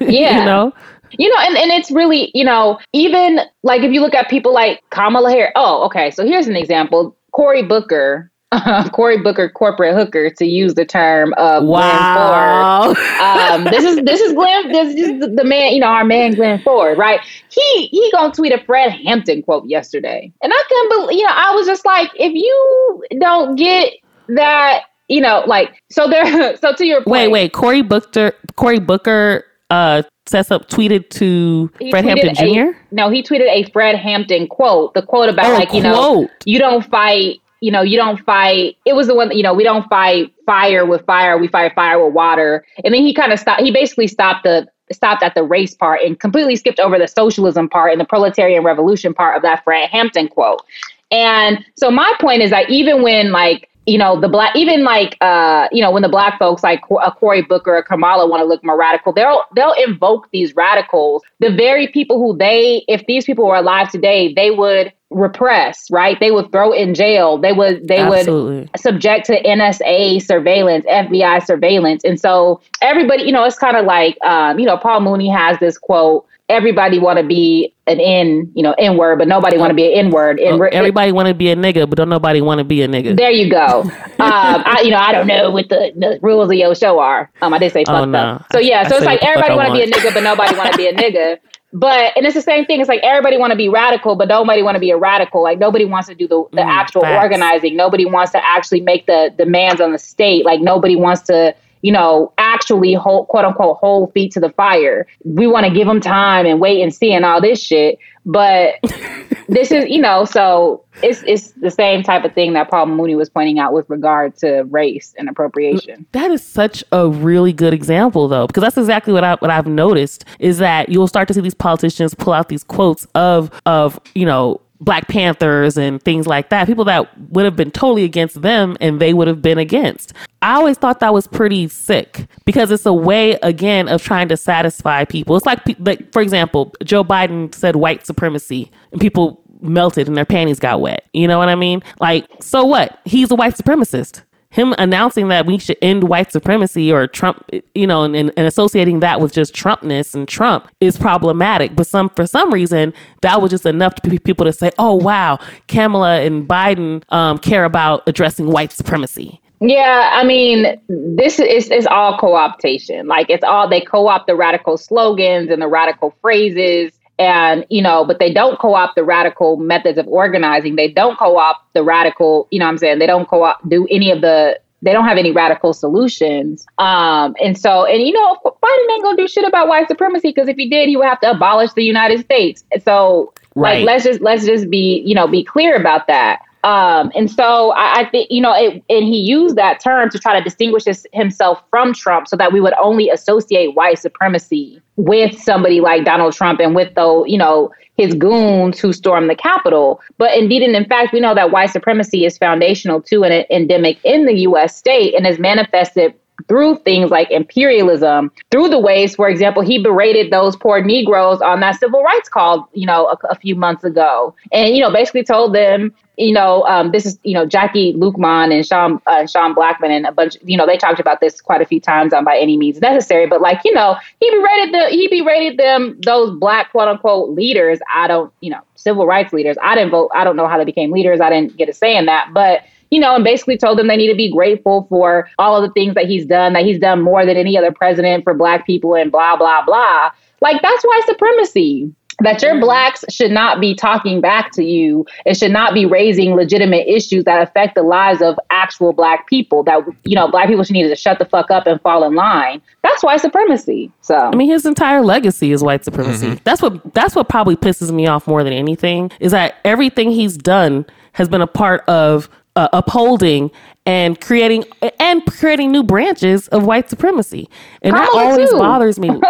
Yeah. you know? You know, and, and it's really, you know, even like if you look at people like Kamala Harris. Oh, okay. So here's an example Cory Booker, Cory Booker, corporate hooker, to use the term of Wow. Glen Ford. Um, this is this is Glen. This is the man. You know, our man Glen Ford, right? He he gonna tweet a Fred Hampton quote yesterday, and I couldn't believe. You know, I was just like, if you don't get that, you know, like so there. So to your point, Wait, wait. Cory Booker, Cory Booker uh, sets up, tweeted to He Fred tweeted Hampton a- Jr.? no, he tweeted a Fred Hampton quote. The quote about Oh, like you know you don't fight. You know, you don't fight. It was the one that, you know, we don't fight fire with fire. We fight fire with water. And then he kind of stopped. He basically stopped the stopped at the race part and completely skipped over the socialism part and the proletarian revolution part of that Fred Hampton quote. And so my point is that even when like you know the black even like uh you know when the black folks like a Cory Booker or Kamala want to look more radical they'll they'll invoke these radicals the very people who they if these people were alive today they would repress, right? They would throw in jail. They would they Absolutely. would subject to NSA surveillance, FBI surveillance. And so everybody, you know, it's kind of like um, you know, Paul Mooney has this quote, everybody want to be an N, you know, N word, but nobody want to be an N word. Oh, everybody want to be a nigga, but don't nobody want to be a nigga. There you go. um, I, you know, I don't know what the, the rules of your show are. Um, I did say fuck Oh, up. no. So yeah, I so it's like what the fuck everybody want to be a nigga, but nobody want to be a nigga. But and it's the same thing. It's like everybody want to be radical, but nobody want to be a radical. Like nobody wants to do the, the Mm, actual facts. organizing. Nobody wants to actually make the demands on the state. Like nobody wants to, you know, actually hold quote unquote hold feet to the fire. We want to give them time and wait and see and all this shit. But this is, you know, so it's it's the same type of thing that Paul Mooney was pointing out with regard to race and appropriation. That is such a really good example, though, because that's exactly what I what I've noticed is that you'll start to see these politicians pull out these quotes of of you know Black Panthers and things like that. People that would have been totally against them and they would have been against. I always thought that was pretty sick because it's a way again of trying to satisfy people. It's like, like for example, Joe Biden said white supremacy and people melted and their panties got wet. You know what I mean? Like, so what? He's a white supremacist him announcing that we should end white supremacy or Trump, you know, and, and associating that with just Trumpness and Trump is problematic. But some for some reason that was just enough to people to say, "Oh wow, Kamala and Biden um, care about addressing white supremacy." Yeah, I mean, this is it's all co-optation. Like it's all they co-opt the radical slogans and the radical phrases and you know, but they don't co-opt the radical methods of organizing. They don't co-opt the radical, you know what I'm saying? They don't co-opt do any of the they don't have any radical solutions. Um, and so, and you know, Biden ain't gonna do shit about white supremacy because if he did, he would have to abolish the United States. So, Right. like, let's just let's just be, you know, be clear about that. Um, and so I, I think, you know, it, and he used that term to try to distinguish his, himself from Trump so that we would only associate white supremacy with somebody like Donald Trump and with the, you know, his goons who stormed the Capitol. But indeed, and in fact, we know that white supremacy is foundational to an endemic in the U.S. state and is manifested through things like imperialism, through the ways, for example, he berated those poor Negroes on that civil rights call, you know, a, a few months ago. And, you know, basically told them, you know, um, this is, you know, Jacquie Luqman and Sean, uh, Sean Blackmon and a bunch, you know, they talked about this quite a few times on by any means necessary. But like, you know, he berated the, he berated them, those black quote unquote leaders. I don't, you know, civil rights leaders. I didn't vote. I don't know how they became leaders. I didn't get a say in that. But you know, and basically told them they need to be grateful for all of the things that he's done, that he's done more than any other president for black people and blah, blah, blah. Like, that's white supremacy. That your mm-hmm. blacks should not be talking back to you. It should not be raising legitimate issues that affect the lives of actual black people. That, you know, black people should need to shut the fuck up and fall in line. That's white supremacy. So, I mean, his entire legacy is white supremacy. Mm-hmm. That's what that's what probably pisses me off more than anything is that everything he's done has been a part of uh, upholding and creating and creating new branches of white supremacy, and that always too. bothers me.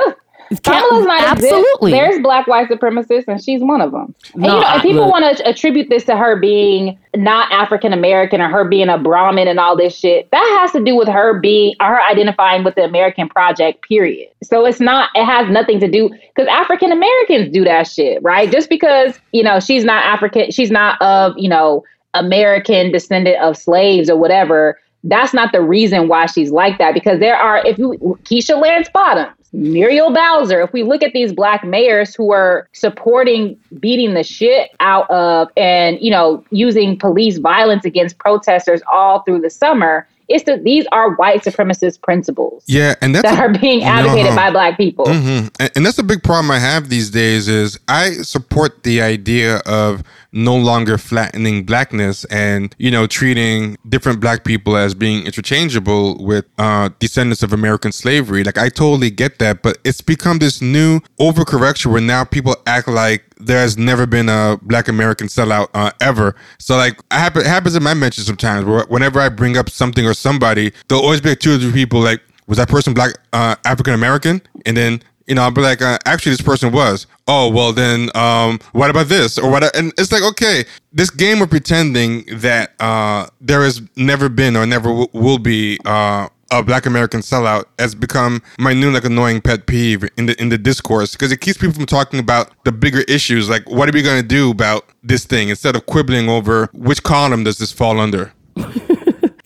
Kamala's not absolutely. Exist. There's black white supremacists, and she's one of them. And No, you know, I- and people look. want to attribute this to her being not African American or her being a Brahmin and all this shit. That has to do with her being her identifying with the American project. Period. So it's not. It has nothing to do because African Americans do that shit, right? Just because you know she's not African, she's not of you know American descendant of slaves or whatever. That's not the reason why she's like that. Because there are, if you Keisha Lance Bottoms, Muriel Bowser, if we look at these black mayors who are supporting beating the shit out of and you know using police violence against protesters all through the summer, it's that these are white supremacist principles Yeah, and that's that a- are being advocated Uh-huh. by black people. Mhm. And, and that's a big problem I have these days is I support the idea of no longer flattening blackness and you know treating different black people as being interchangeable with uh, descendants of American slavery. Like I totally get that, but it's become this new overcorrection where now people act like there has never been a black American sellout uh, ever. So like it happen- it happens in my mentions sometimes where whenever I bring up something or somebody, there'll always be like two or three people like, was that person black uh, African American? And then you know I'll be like, uh, actually this person was. Oh well, then um, what about this or what? And it's like okay, this game of pretending that uh, there has never been or never w- will be. Uh, a Black American sellout has become my new like annoying pet peeve in the in the discourse because it keeps people from talking about the bigger issues, like what are we to do about this thing, instead of quibbling over which column does this fall under.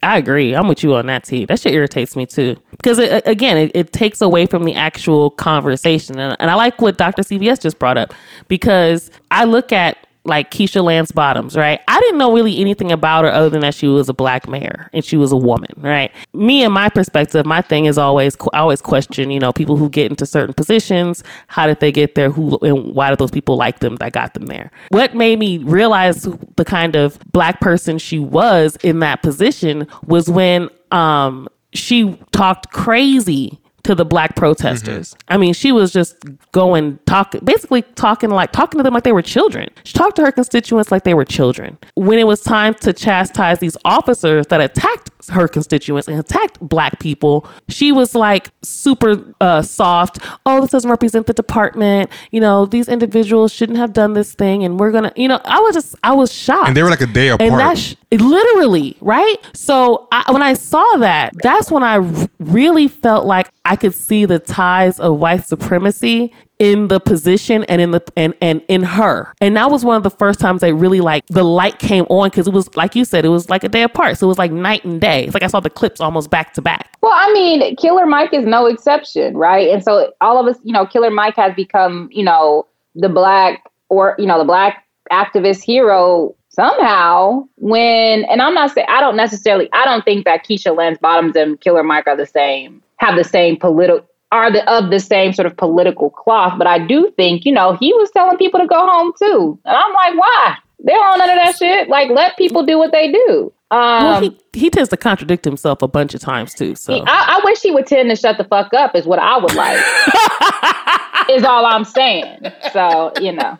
I agree. I'm with you on that too. That shit irritates me too. Because it, again, it, it takes away from the actual conversation. And, and I like what Dr. CBS just brought up because I look at like Keisha Lance Bottoms, right? I didn't know really anything about her other than that she was a black mayor and she was a woman, right? Me and my perspective, my thing is always I always question, you know, people who get into certain positions, how did they get there? Who and why do those people like them that got them there? What made me realize the kind of black person she was in that position was when um she talked crazy to the black protesters. Mm-hmm. I mean, she was just going talk basically talking like talking to them like they were children. She talked to her constituents like they were children. When it was time to chastise these officers that attacked her constituents and attacked black people, she was like super uh, soft. Oh, this doesn't represent the department. You know, these individuals shouldn't have done this thing, and we're gonna. You know, I was just I was shocked. And they were like a day apart. And that sh- literally right. So I, when I saw that, that's when I really felt like I could see the ties of white supremacy in the position and in the and and in her. And that was one of the first times I really like the light came on because it was like you said, it was like a day apart. So it was like night and day. It's like I saw the clips almost back to back. Well, I mean, Killer Mike is no exception, right? And so all of us, you know, Killer Mike has become, you know, the black or you know, the black activist hero somehow when and I'm not saying I don't necessarily I don't think that Keisha Lance Bottoms and Killer Mike are the same have the same political are the of the same sort of political cloth. But I do think, you know, he was telling people to go home too. And I'm like, why? They don't none of that shit. Like, let people do what they do. Um, well, he, he tends to contradict himself a bunch of times too. So I, I wish he would tend to shut the fuck up. Is what I would like. is all I'm saying. So you know,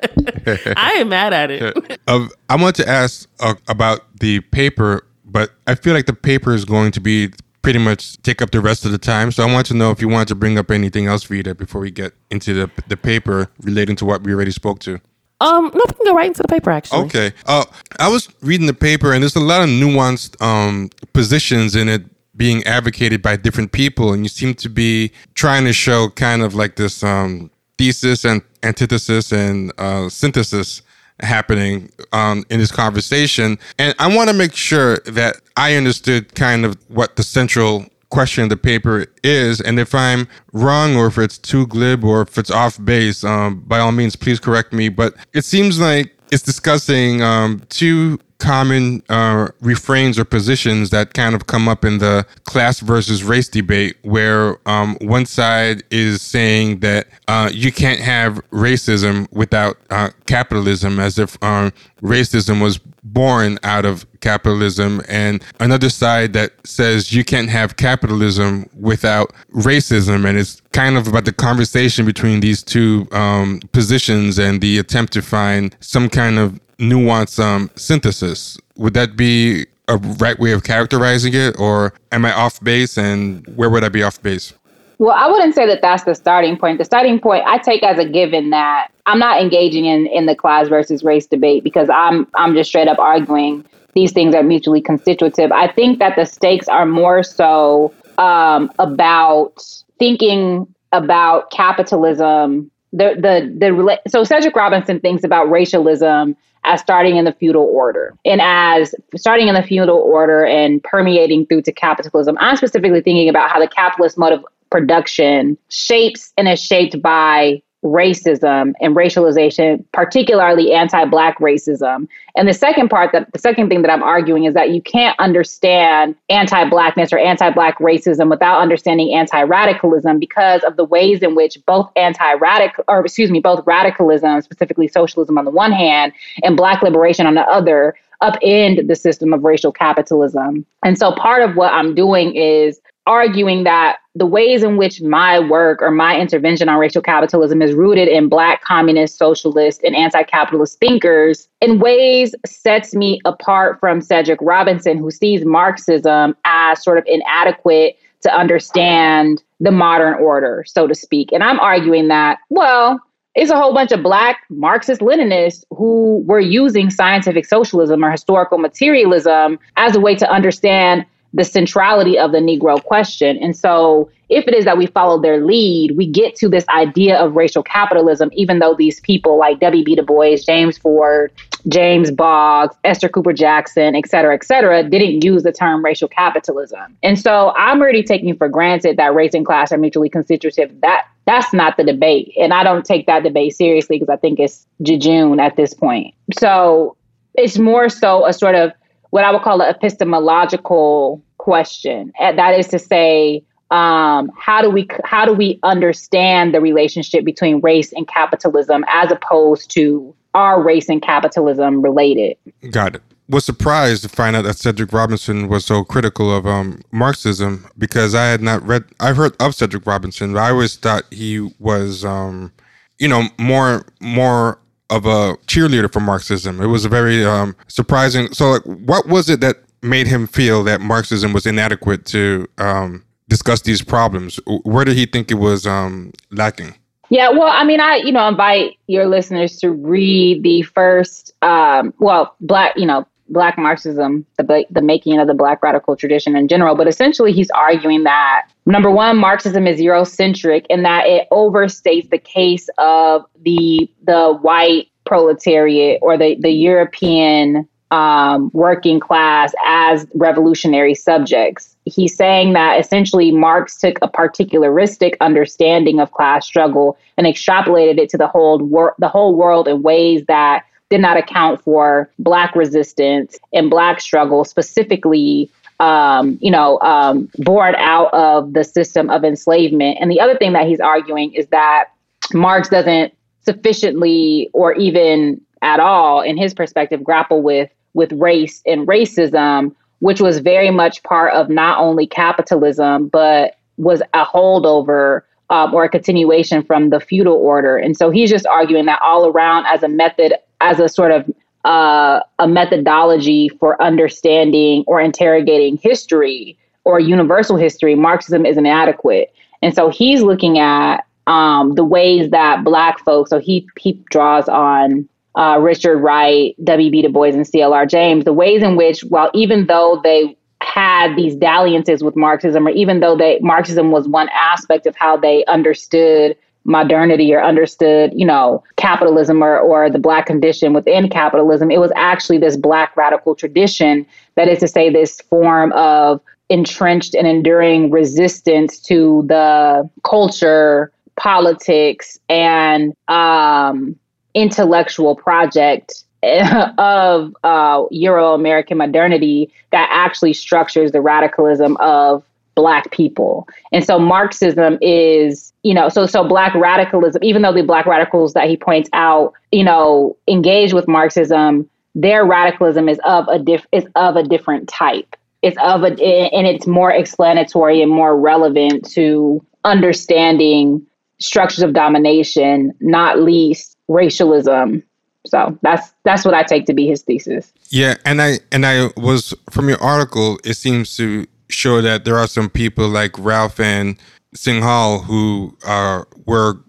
I am mad at it. Uh, I want to ask uh, about the paper, but I feel like the paper is going to be pretty much take up the rest of the time. So I want to know if you want to bring up anything else, Vida, before we get into the the paper relating to what we already spoke to. Um, no, we can go right into the paper actually. Okay. Uh, I was reading the paper, and there's a lot of nuanced um, positions in it being advocated by different people, and you seem to be trying to show kind of like this um, thesis and antithesis and uh, synthesis happening um, in this conversation. And I want to make sure that I understood kind of what the central question the paper is. And if I'm wrong or if it's too glib or if it's off base, um, by all means, please correct me. But it seems like it's discussing um, two common uh, refrains or positions that kind of come up in the class versus race debate, where um, one side is saying that uh, you can't have racism without uh, capitalism, as if um, racism was born out of capitalism, and another side that says you can't have capitalism without racism, and it's kind of about the conversation between these two um, positions and the attempt to find some kind of nuance um, synthesis. Would that be a right way of characterizing it, or am I off base? And where would I be off base? Well, I wouldn't say that that's the starting point. The starting point I take as a given that I'm not engaging in in the class versus race debate because I'm I'm just straight up arguing these things are mutually constitutive. I think that the stakes are more so um, about thinking about capitalism. The the the so Cedric Robinson thinks about racialism as starting in the feudal order and as starting in the feudal order and permeating through to capitalism. I'm specifically thinking about how the capitalist mode of production shapes and is shaped by racism and racialization, particularly anti-black racism. And the second part that the second thing that I'm arguing is that you can't understand anti-blackness or anti-black racism without understanding anti-radicalism because of the ways in which both anti-radical or excuse me, both radicalism, specifically socialism on the one hand, and black liberation on the other upend the system of racial capitalism. And so part of what I'm doing is arguing that the ways in which my work or my intervention on racial capitalism is rooted in black communist, socialist, and anti-capitalist thinkers in ways sets me apart from Cedric Robinson, who sees Marxism as sort of inadequate to understand the modern order, so to speak. And I'm arguing that, well, it's a whole bunch of black Marxist Leninists who were using scientific socialism or historical materialism as a way to understand the centrality of the Negro question. And so, if it is that we follow their lead, we get to this idea of racial capitalism, even though these people like W.B. Du Bois, James Ford, James Boggs, Esther Cooper Jackson, et cetera, et cetera, didn't use the term racial capitalism. And so I'm already taking for granted that race and class are mutually constitutive. That that's not the debate. And I don't take that debate seriously because I think it's jejune at this point. So it's more so a sort of what I would call an epistemological question. And that is to say, um, how do we how do we understand the relationship between race and capitalism as opposed to are race and capitalism related? Got it. Was surprised to find out that Cedric Robinson was so critical of um, Marxism because I had not read. I've heard of Cedric Robinson, but I always thought he was, um, you know, more more of a cheerleader for Marxism. It was a very um, surprising. So, like, what was it that made him feel that Marxism was inadequate to um, discuss these problems? Where did he think it was um, lacking? Yeah, well, I mean, I you know invite your listeners to read the first, um, well, black, you know, Black Marxism, the the making of the Black radical tradition in general. But essentially, he's arguing that number one, Marxism is Eurocentric in that it overstates the case of the the white proletariat or the the European um, working class as revolutionary subjects. He's saying that essentially Marx took a particularistic understanding of class struggle and extrapolated it to the whole wor- the whole world in ways that did not account for black resistance and black struggle specifically um, you know, um, born out of the system of enslavement. And the other thing that he's arguing is that Marx doesn't sufficiently or even at all, in his perspective, grapple with with race and racism, which was very much part of not only capitalism, but was a holdover um, or a continuation from the feudal order. And so he's just arguing that all around as a method, as a sort of uh, a methodology for understanding or interrogating history or universal history, Marxism is inadequate. And so he's looking at um, the ways that Black folks, so he, he draws on uh, Richard Wright, W.B. Du Bois, and C.L.R. James, the ways in which, well, even though they had these dalliances with Marxism, or even though they Marxism was one aspect of how they understood modernity or understood, you know, capitalism or, or the black condition within capitalism, it was actually this black radical tradition, that is to say, this form of entrenched and enduring resistance to the culture, politics, and um, intellectual project of uh, Euro American modernity that actually structures the radicalism of Black people. And so Marxism is, you know, so so Black radicalism, even though the Black radicals that he points out, you know, engage with Marxism, their radicalism is of a diff is of a different type. It's of a and it's more explanatory and more relevant to understanding structures of domination, not least racialism. So that's that's what I take to be his thesis. Yeah, and I and I was from your article. It seems to show that there are some people like Ralph and Singhal who uh, were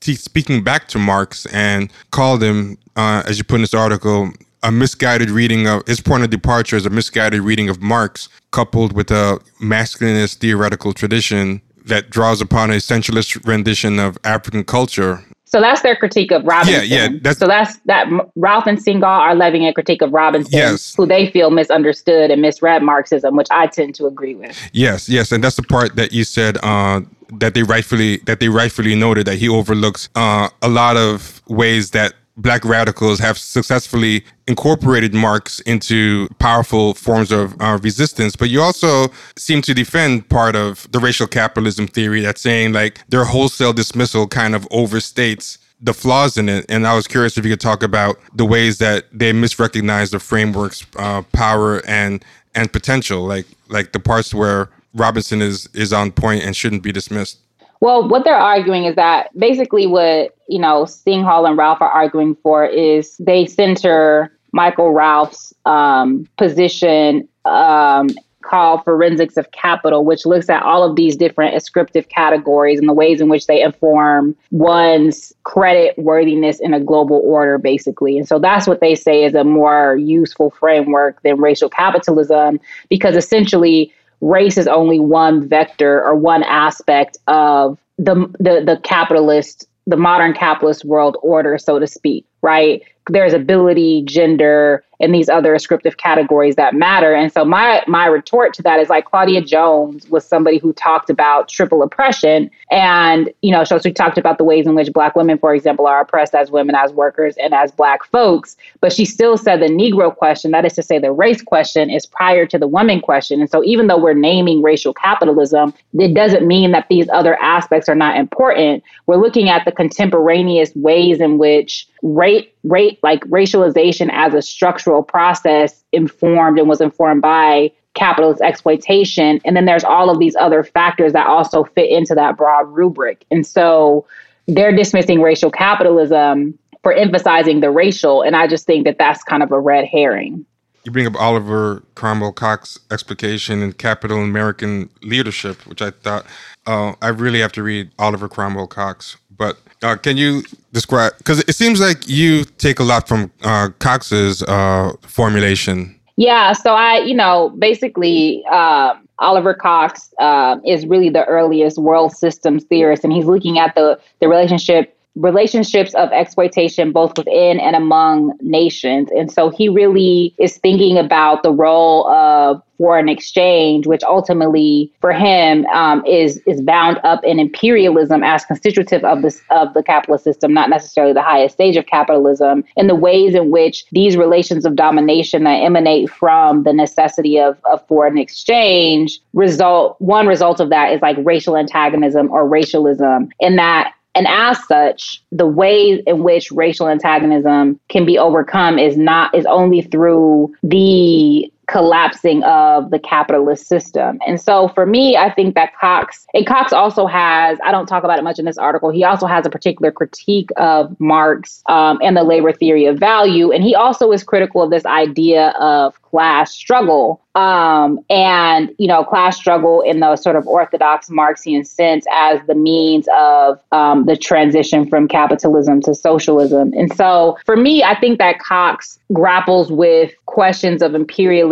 speaking back to Marx and called him, uh, as you put in this article, a misguided reading of his point of departure is a misguided reading of Marx, coupled with a masculinist theoretical tradition that draws upon a essentialist rendition of African culture so that's their critique of Robinson. Yeah, yeah. That's, so that's that Ralph and Singhal are levying a critique of Robinson, yes. who they feel misunderstood and misread Marxism, which I tend to agree with. Yes, yes, and that's the part that you said uh, that they rightfully that they rightfully noted that he overlooks uh, a lot of ways that black radicals have successfully incorporated Marx into powerful forms of uh, resistance. But you also seem to defend part of the racial capitalism theory that's saying like their wholesale dismissal kind of overstates the flaws in it. And I was curious if you could talk about the ways that they misrecognize the framework's uh, power and and potential, like like the parts where Robinson is is on point and shouldn't be dismissed. Well, what they're arguing is that basically what, you know, Singhal and Ralph are arguing for is they center Michael Ralph's um, position um, called Forensics of Capital, which looks at all of these different ascriptive categories and the ways in which they inform one's credit worthiness in a global order, basically. And so that's what they say is a more useful framework than racial capitalism, because essentially race is only one vector or one aspect of the the, the capitalist the modern capitalist world order so to speak right there's ability, gender, and these other ascriptive categories that matter. And so my my retort to that is like Claudia Jones was somebody who talked about triple oppression. And, you know, so she talked about the ways in which black women, for example, are oppressed as women, as workers, and as black folks. But she still said the Negro question, that is to say the race question, is prior to the woman question. And so even though we're naming racial capitalism, it doesn't mean that these other aspects are not important. We're looking at the contemporaneous ways in which rate rate like racialization as a structural process informed and was informed by capitalist exploitation. And then there's all of these other factors that also fit into that broad rubric. And so they're dismissing racial capitalism for emphasizing the racial. And i just think that that's kind of a red herring. You bring up Oliver Cromwell Cox explication in Capital American Leadership, which I thought uh, I really have to read Oliver Cromwell Cox. But uh, can you describe? Because it seems like you take a lot from uh, Cox's uh, formulation. Yeah. So I, you know, basically, um, Oliver Cox uh, is really the earliest world systems theorist, and he's looking at the the relationship relationships of exploitation both within and among nations. And so he really is thinking about the role of foreign exchange, which ultimately for him um, is is bound up in imperialism as constitutive of this of the capitalist system, not necessarily the highest stage of capitalism, and the ways in which these relations of domination that emanate from the necessity of, of foreign exchange result one result of that is like racial antagonism or racialism, in that and as such, the ways in which racial antagonism can be overcome is not is only through the collapsing of the capitalist system. And so for me, I think that Cox, and Cox also has, I don't talk about it much in this article, he also has a particular critique of Marx um, and the labor theory of value. And he also is critical of this idea of class struggle um, and you know class struggle in the sort of orthodox marxian sense as the means of um, the transition from capitalism to socialism and so for me i think that cox grapples with questions of imperialism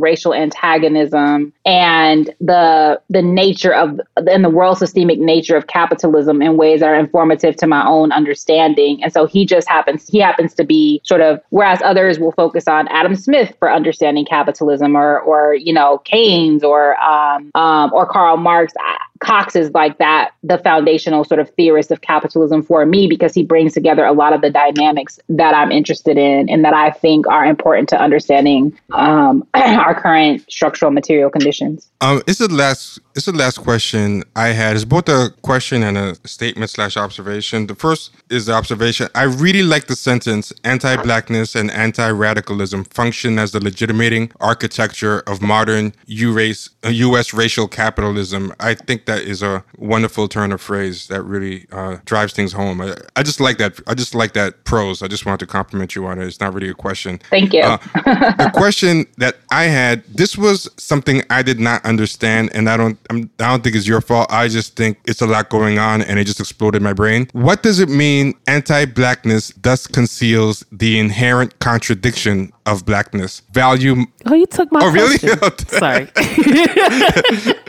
racial antagonism and the the nature of and the world systemic nature of capitalism in ways that are informative to my own understanding and so he just happens he happens to be sort of whereas others will focus on adam smith for understanding capitalism or or you know Keynes or um, um, or Karl Marx. Cox is like that, the foundational sort of theorist of capitalism for me because he brings together a lot of the dynamics that I'm interested in and that I think are important to understanding um, our current structural material conditions. Um, it's the last. It's the last question I had. It's both a question and a statement slash observation. The first is the observation. I really like the sentence: "Anti-blackness and anti-radicalism function as the legitimating architecture of modern U.S. U.S. racial capitalism." I think that is a wonderful turn of phrase that really uh, drives things home. I, I, just like that. I just like that prose. I just wanted to compliment you on it. It's not really a question. Thank you. Uh, the question that I had. This was something I did not understand, and I don't. I'm, I don't think it's your fault. I just think it's a lot going on, and it just exploded my brain. What does it mean? Anti-blackness thus conceals the inherent contradiction of blackness. Value. Oh, you took my. Oh, really? Sorry.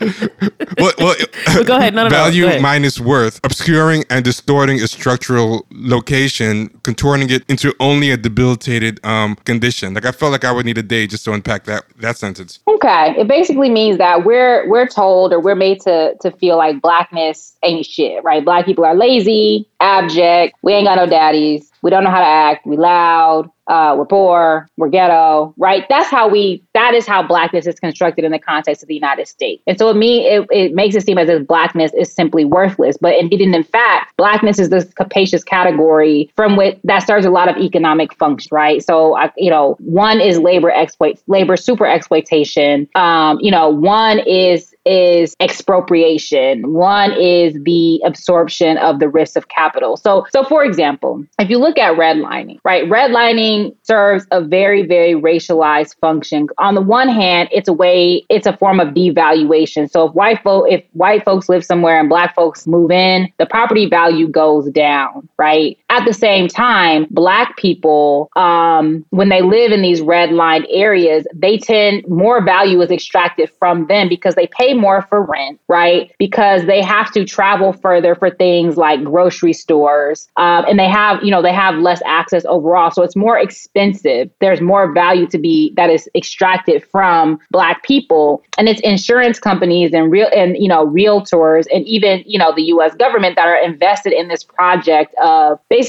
well, well, but go ahead. No, no, value no, minus worth, obscuring and distorting a structural location, contorting it into only a debilitated um, condition. Like I felt like I would need a day just to unpack that that sentence. Okay, it basically means that we're we're told or we're made to to feel like blackness ain't shit, right? Black people are lazy, abject. We ain't got no daddies. We don't know how to act. We loud uh, we're poor, we're ghetto, right? That's how we, that is how blackness is constructed in the context of the United States. And so it, me, it, it makes it seem as if blackness is simply worthless. But indeed, and in fact, blackness is this capacious category from which that serves a lot of economic function, right? So, uh, you know, one is labor exploit, labor super exploitation. Um, you know, one is is expropriation. One is the absorption of the risk of capital. So, so for example, if you look at redlining, right? Redlining serves a very, very racialized function. On the one hand, it's a way, it's a form of devaluation. So if white folk, if white folks live somewhere and black folks move in, the property value goes down, right? At the same time, black people, um, when they live in these redlined areas, they tend more value is extracted from them because they pay more for rent, right? Because they have to travel further for things like grocery stores, um, and they have, you know, they have less access overall. So it's more expensive. There's more value to be that is extracted from black people, and it's insurance companies and real and you know realtors and even you know the U.S. government that are invested in this project of basically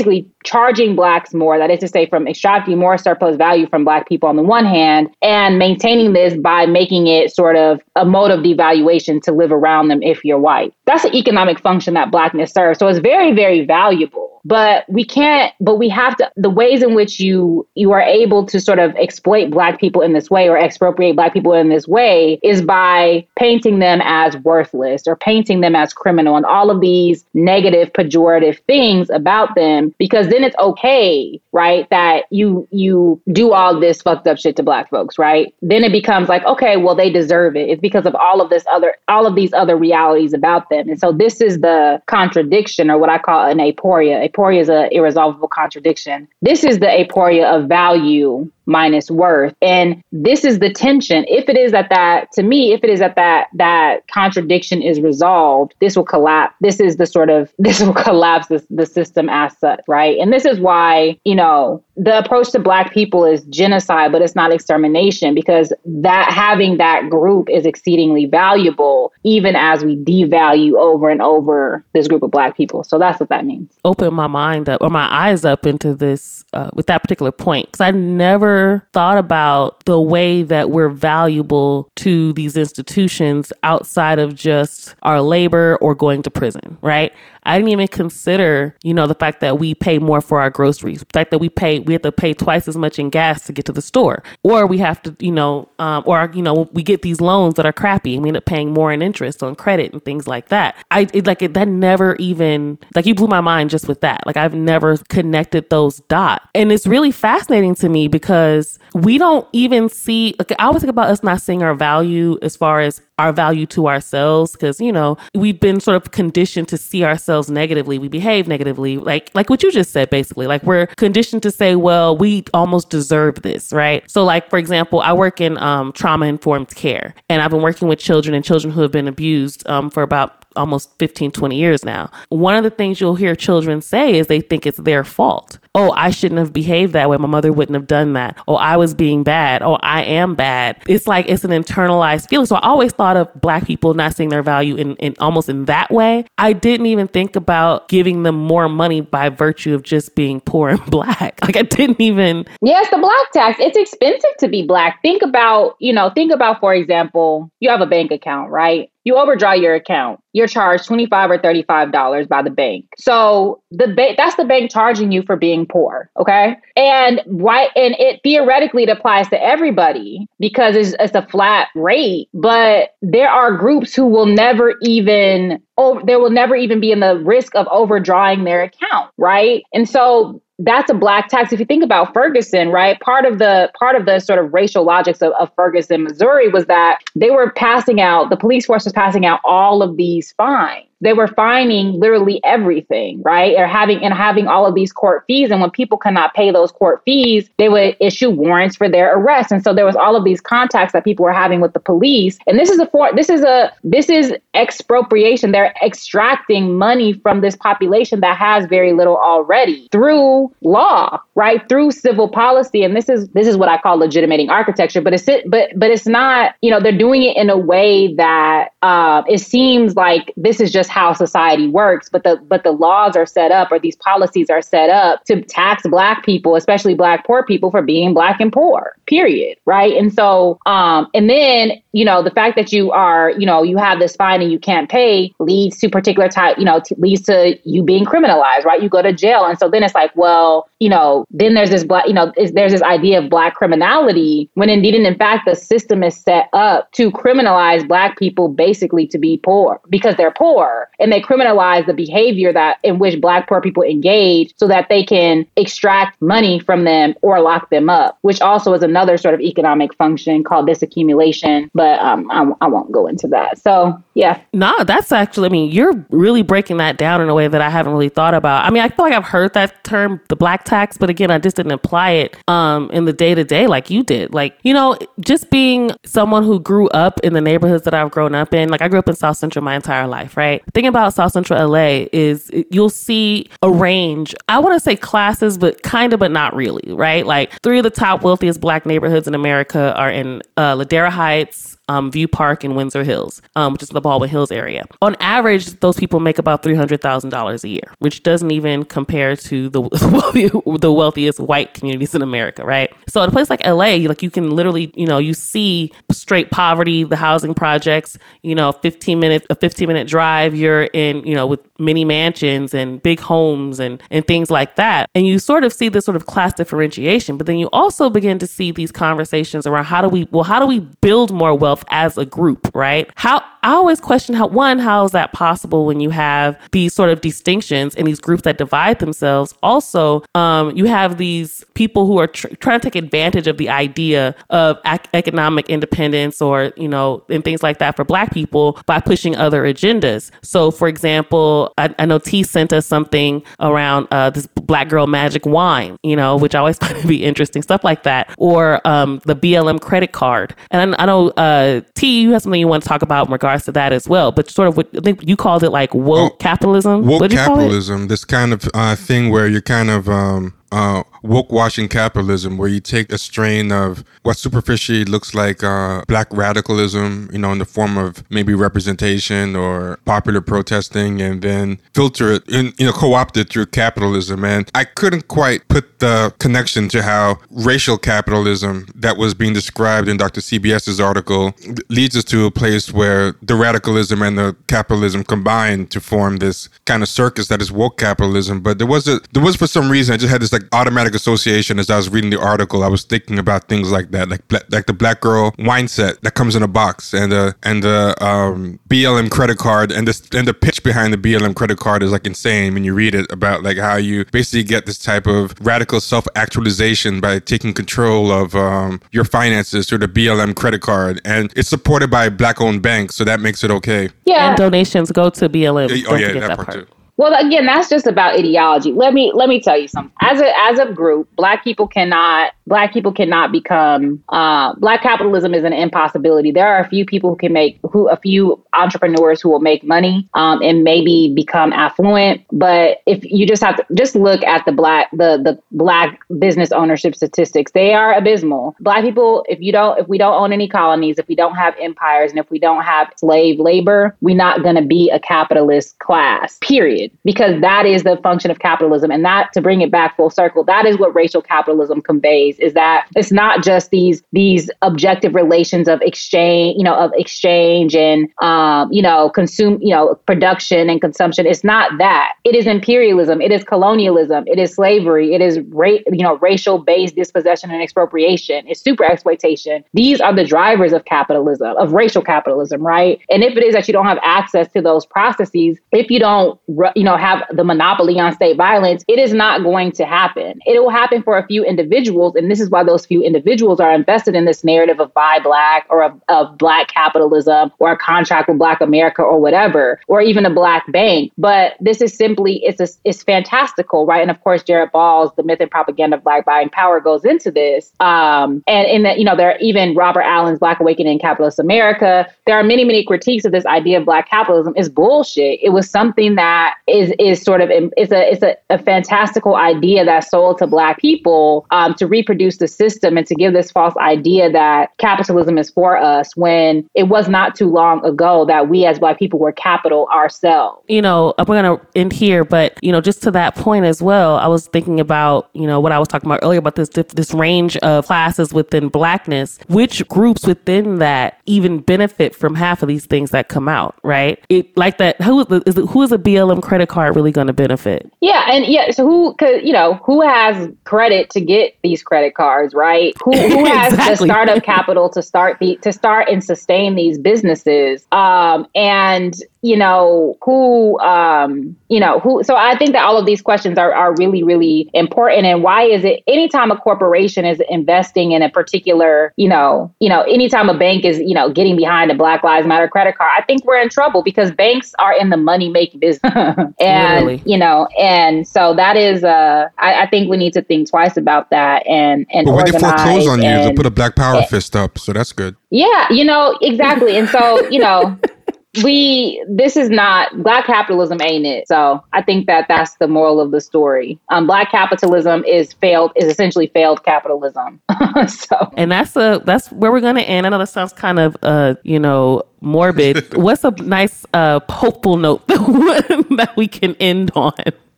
charging blacks more. That is to say, from extracting more surplus value from black people on the one hand, and maintaining this by making it sort of a mode of devaluation to live around them if you're white. That's an economic function that blackness serves. So it's very, very valuable but we can't but we have to the ways in which you you are able to sort of exploit black people in this way or expropriate black people in this way is by painting them as worthless or painting them as criminal and all of these negative pejorative things about them because then it's okay right that you you do all this fucked up shit to black folks right? Then it becomes like okay well they deserve it. It's because of all of this other all of these other realities about them. And so this is the contradiction or what i call an aporia aporia is an irresolvable contradiction. This is the aporia of value minus worth. And this is the tension. If it is that that to me, if it is that that that contradiction is resolved, this will collapse. This is the sort of this will collapse the, the system as such, right? And this is why, you know, the approach to black people is genocide, but it's not extermination because that having that group is exceedingly valuable, even as we devalue over and over this group of black people. So that's what that means. Open my mind up or my eyes up into this uh, with that particular point because I never thought about the way that we're valuable to these institutions outside of just our labor or going to prison, right? I didn't even consider, you know, the fact that we pay more for our groceries, the fact that we pay, we have to pay twice as much in gas to get to the store, or we have to, you know, um, or you know, we get these loans that are crappy and we end up paying more in interest on credit and things like that. I it, like it, that never even like you blew my mind just with that. Like I've never connected those dots, and it's really fascinating to me because we don't even see. Like I always think about us not seeing our value as far as our value to ourselves because you know we've been sort of conditioned to see ourselves negatively we behave negatively like like what you just said basically like we're conditioned to say well we almost deserve this right so like for example i work in um, trauma informed care and i've been working with children and children who have been abused um, for about almost 15, 20 years now. One of the things you'll hear children say is they think it's their fault. Oh, I shouldn't have behaved that way. My mother wouldn't have done that. Oh, I was being bad. Oh, I am bad. It's like it's an internalized feeling. So I always thought of black people not seeing their value in, in almost in that way. I didn't even think about giving them more money by virtue of just being poor and black. Like I didn't even Yes, the black tax. It's expensive to be black. Think about, you know, think about, for example, you have a bank account, right? you overdraw your account you're charged 25 or 35 dollars by the bank so the bank that's the bank charging you for being poor okay and why and it theoretically it applies to everybody because it's, it's a flat rate but there are groups who will never even oh there will never even be in the risk of overdrawing their account right and so that's a black tax. If you think about Ferguson, right? Part of the part of the sort of racial logics of, of Ferguson, Missouri, was that they were passing out the police force was passing out all of these fines they were fining literally everything, right? Or having and having all of these court fees. And when people cannot pay those court fees, they would issue warrants for their arrest. And so there was all of these contacts that people were having with the police. And this is a for this is a this is expropriation. They're extracting money from this population that has very little already through law, right? Through civil policy. And this is this is what I call legitimating architecture. But it's it, but but it's not, you know, they're doing it in a way that uh, it seems like this is just how society works but the but the laws are set up or these policies are set up to tax black people especially black poor people for being black and poor period right? And so um and then you know, the fact that you are, you know, you have this fine and you can't pay leads to particular type, you know, t- leads to you being criminalized, right? You go to jail. And so then it's like, well, you know, then there's this black, you know, is, there's this idea of black criminality when indeed and in fact the system is set up to criminalize black people basically to be poor because they're poor and they criminalize the behavior that in which black poor people engage so that they can extract money from them or lock them up, which also is another sort of economic function called disaccumulation. Um, I, I won't go into that. So yeah. No, that's actually, I mean, you're really breaking that down in a way that I haven't really thought about. I mean, I feel like I've heard that term, the black tax, but again, I just didn't apply it um, in the day to day like you did. Like, you know, just being someone who grew up in the neighborhoods that I've grown up in, like I grew up in South Central my entire life, right? The thing about South Central LA is you'll see a range, I want to say classes, but kind of, but not really, right? Like three of the top wealthiest black neighborhoods in America are in uh, Ladera Heights, um, View Park in Windsor Hills, um, which is the Baldwin Hills area. On average, those people make about three hundred thousand dollars a year, which doesn't even compare to the the wealthiest white communities in America, right? So in a place like LA, like you can literally, you know, you see straight poverty, the housing projects, you know, fifteen minute a fifteen minute drive, you're in, you know, with many mansions and big homes and and things like that, and you sort of see this sort of class differentiation. But then you also begin to see these conversations around how do we well how do we build more wealth as a group, right? How I always question how one, how is that possible when you have these sort of distinctions in these groups that divide themselves? Also, um, you have these people who are tr- trying to take advantage of the idea of ac- economic independence or, you know, and things like that for Black people by pushing other agendas. So, for example, I, I know T sent us something around uh, this Black Girl Magic wine, you know, which I always find to be interesting, stuff like that, or um, the BLM credit card. And I, I know uh, T, you have something you want to talk about in regards to that as well, but sort of what I think you called it like woke Oh, capitalism. woke What did you call it? capitalism this kind of uh, thing where you're kind of um, uh, woke washing capitalism where you take a strain of what superficially looks like uh, black radicalism you know in the form of maybe representation or popular protesting and then filter it in, you know co-opt it through capitalism and i couldn't quite put the connection to how racial capitalism that was being described in dr cbs's article leads us to a place where the radicalism and the capitalism combine to form this kind of circus that is woke capitalism. But there was a there was for some reason I just had this like automatic association as I was reading the article. I was thinking about things like that, like like the black girl wine set that comes in a box, and the and the um, BLM credit card, and the and the pitch behind the BLM credit card is like insane when you read it about like how you basically get this type of radical self actualization by taking control of um, your finances through the BLM credit card, and it's supported by black owned banks, so that makes it okay. Yeah. And donations go to BLM. Oh Don't yeah, forget that, part too. Well, again, that's just about ideology. Let me let me tell you something. As a as a group, black people cannot black people cannot become uh, black capitalism is an impossibility. There are a few people who can make who a few entrepreneurs who will make money um, and maybe become affluent. But if you just have to just look at the black the the black business ownership statistics, they are abysmal. Black people, if you don't if we don't own any colonies, if we don't have empires, and if we don't have slave labor, we're not going to be a capitalist class. Period because that is the function of capitalism. And that, to bring it back full circle, that is what racial capitalism conveys is that it's not just these, these objective relations of exchange, you know, of exchange and, um, you know, consume, you know, production and consumption. It's not that. It is imperialism. It is colonialism. It is slavery. It is, ra- you know, racial based dispossession and expropriation. It's super exploitation. These are the drivers of capitalism, of racial capitalism, right? And if it is that you don't have access to those processes, if you don't, ru- you know, have the monopoly on state violence, it is not going to happen. It will happen for a few individuals, and this is why those few individuals are invested in this narrative of buy black or of, of black capitalism or a contract with Black America or whatever, or even a black bank. But this is simply it's a, it's fantastical, right? And of course, Jared Ball's The Myth and Propaganda of Black Buying Power goes into this. Um, and in that, you know, there are even Robert Allen's Black Awakening in Capitalist America. There are many, many critiques of this idea of black capitalism is bullshit. It was something that is is sort of it's a it's a, a fantastical idea that's sold to black people um, to reproduce the system and to give this false idea that capitalism is for us when it was not too long ago that we as black people were capital ourselves. You know, going to end here, but you know, just to that point as well, I was thinking about you know what I was talking about earlier about this this range of classes within blackness. Which groups within that even benefit from half of these things that come out? Right? It like that. Who is it, who is a BLM credit card really going to benefit? Yeah, and yeah, so who could you know who has credit to get these credit cards? Right? Who who has exactly. the startup capital to start the to start and sustain these businesses? Um, and you know who um you know who so i think that all of these questions are, are really really important and why is it anytime a corporation is investing in a particular you know you know anytime a bank is you know getting behind a black lives matter credit card i think we're in trouble because banks are in the money making business and Literally. you know and so that is uh I, I, think we need to think twice about that and and but when they foreclose on you they'll put a black power and, fist up? So that's good. Yeah you know exactly. And so you know we this is not black capitalism ain't it. So i think that that's the moral of the story. Um black capitalism is failed is essentially failed capitalism. So and that's a that's where we're gonna end. I know that sounds kind of uh you know morbid. What's a nice uh hopeful note that we can end on?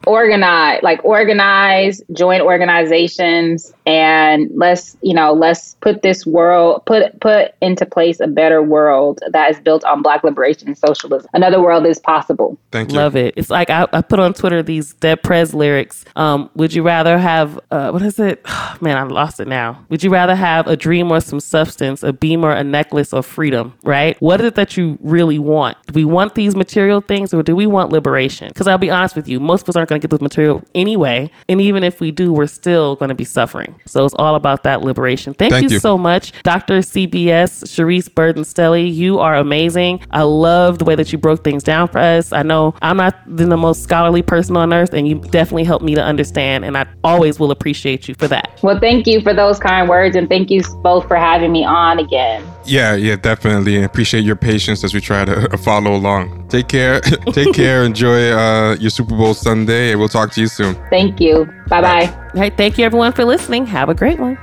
Organize like organize join organizations and let's you know let's put this world put put into place a better world that is built on black liberation and socialism. Another world is possible. Thank you. Love it. It's like i, I put on twitter these dead prez lyrics. Um, would you rather have uh, what is it? Oh, man i lost it now. Would you rather have a dream or some substance a beam or a necklace or freedom right? What is it that you really want do we want these material things or do we want liberation because i'll be honest with you most of us aren't going to get this material anyway. And even if we do, we're still going to be suffering. So it's all about that liberation. Thank, Thank you, you, so much, Dr. CBS Charisse Burden-Stelly. You are amazing. I love the way that you broke things down for us. I know I'm not the most scholarly person on earth, and you definitely helped me to understand. And I always will appreciate you for that. Well, thank you for those kind words, and thank you both for having me on again. Yeah, yeah, definitely. Appreciate your patience as we try to follow along. Take care. Take care. Enjoy uh, your Super Bowl Sunday, and we'll talk to you soon. Thank you. Bye bye. Hey, thank you everyone for listening. Have a great one.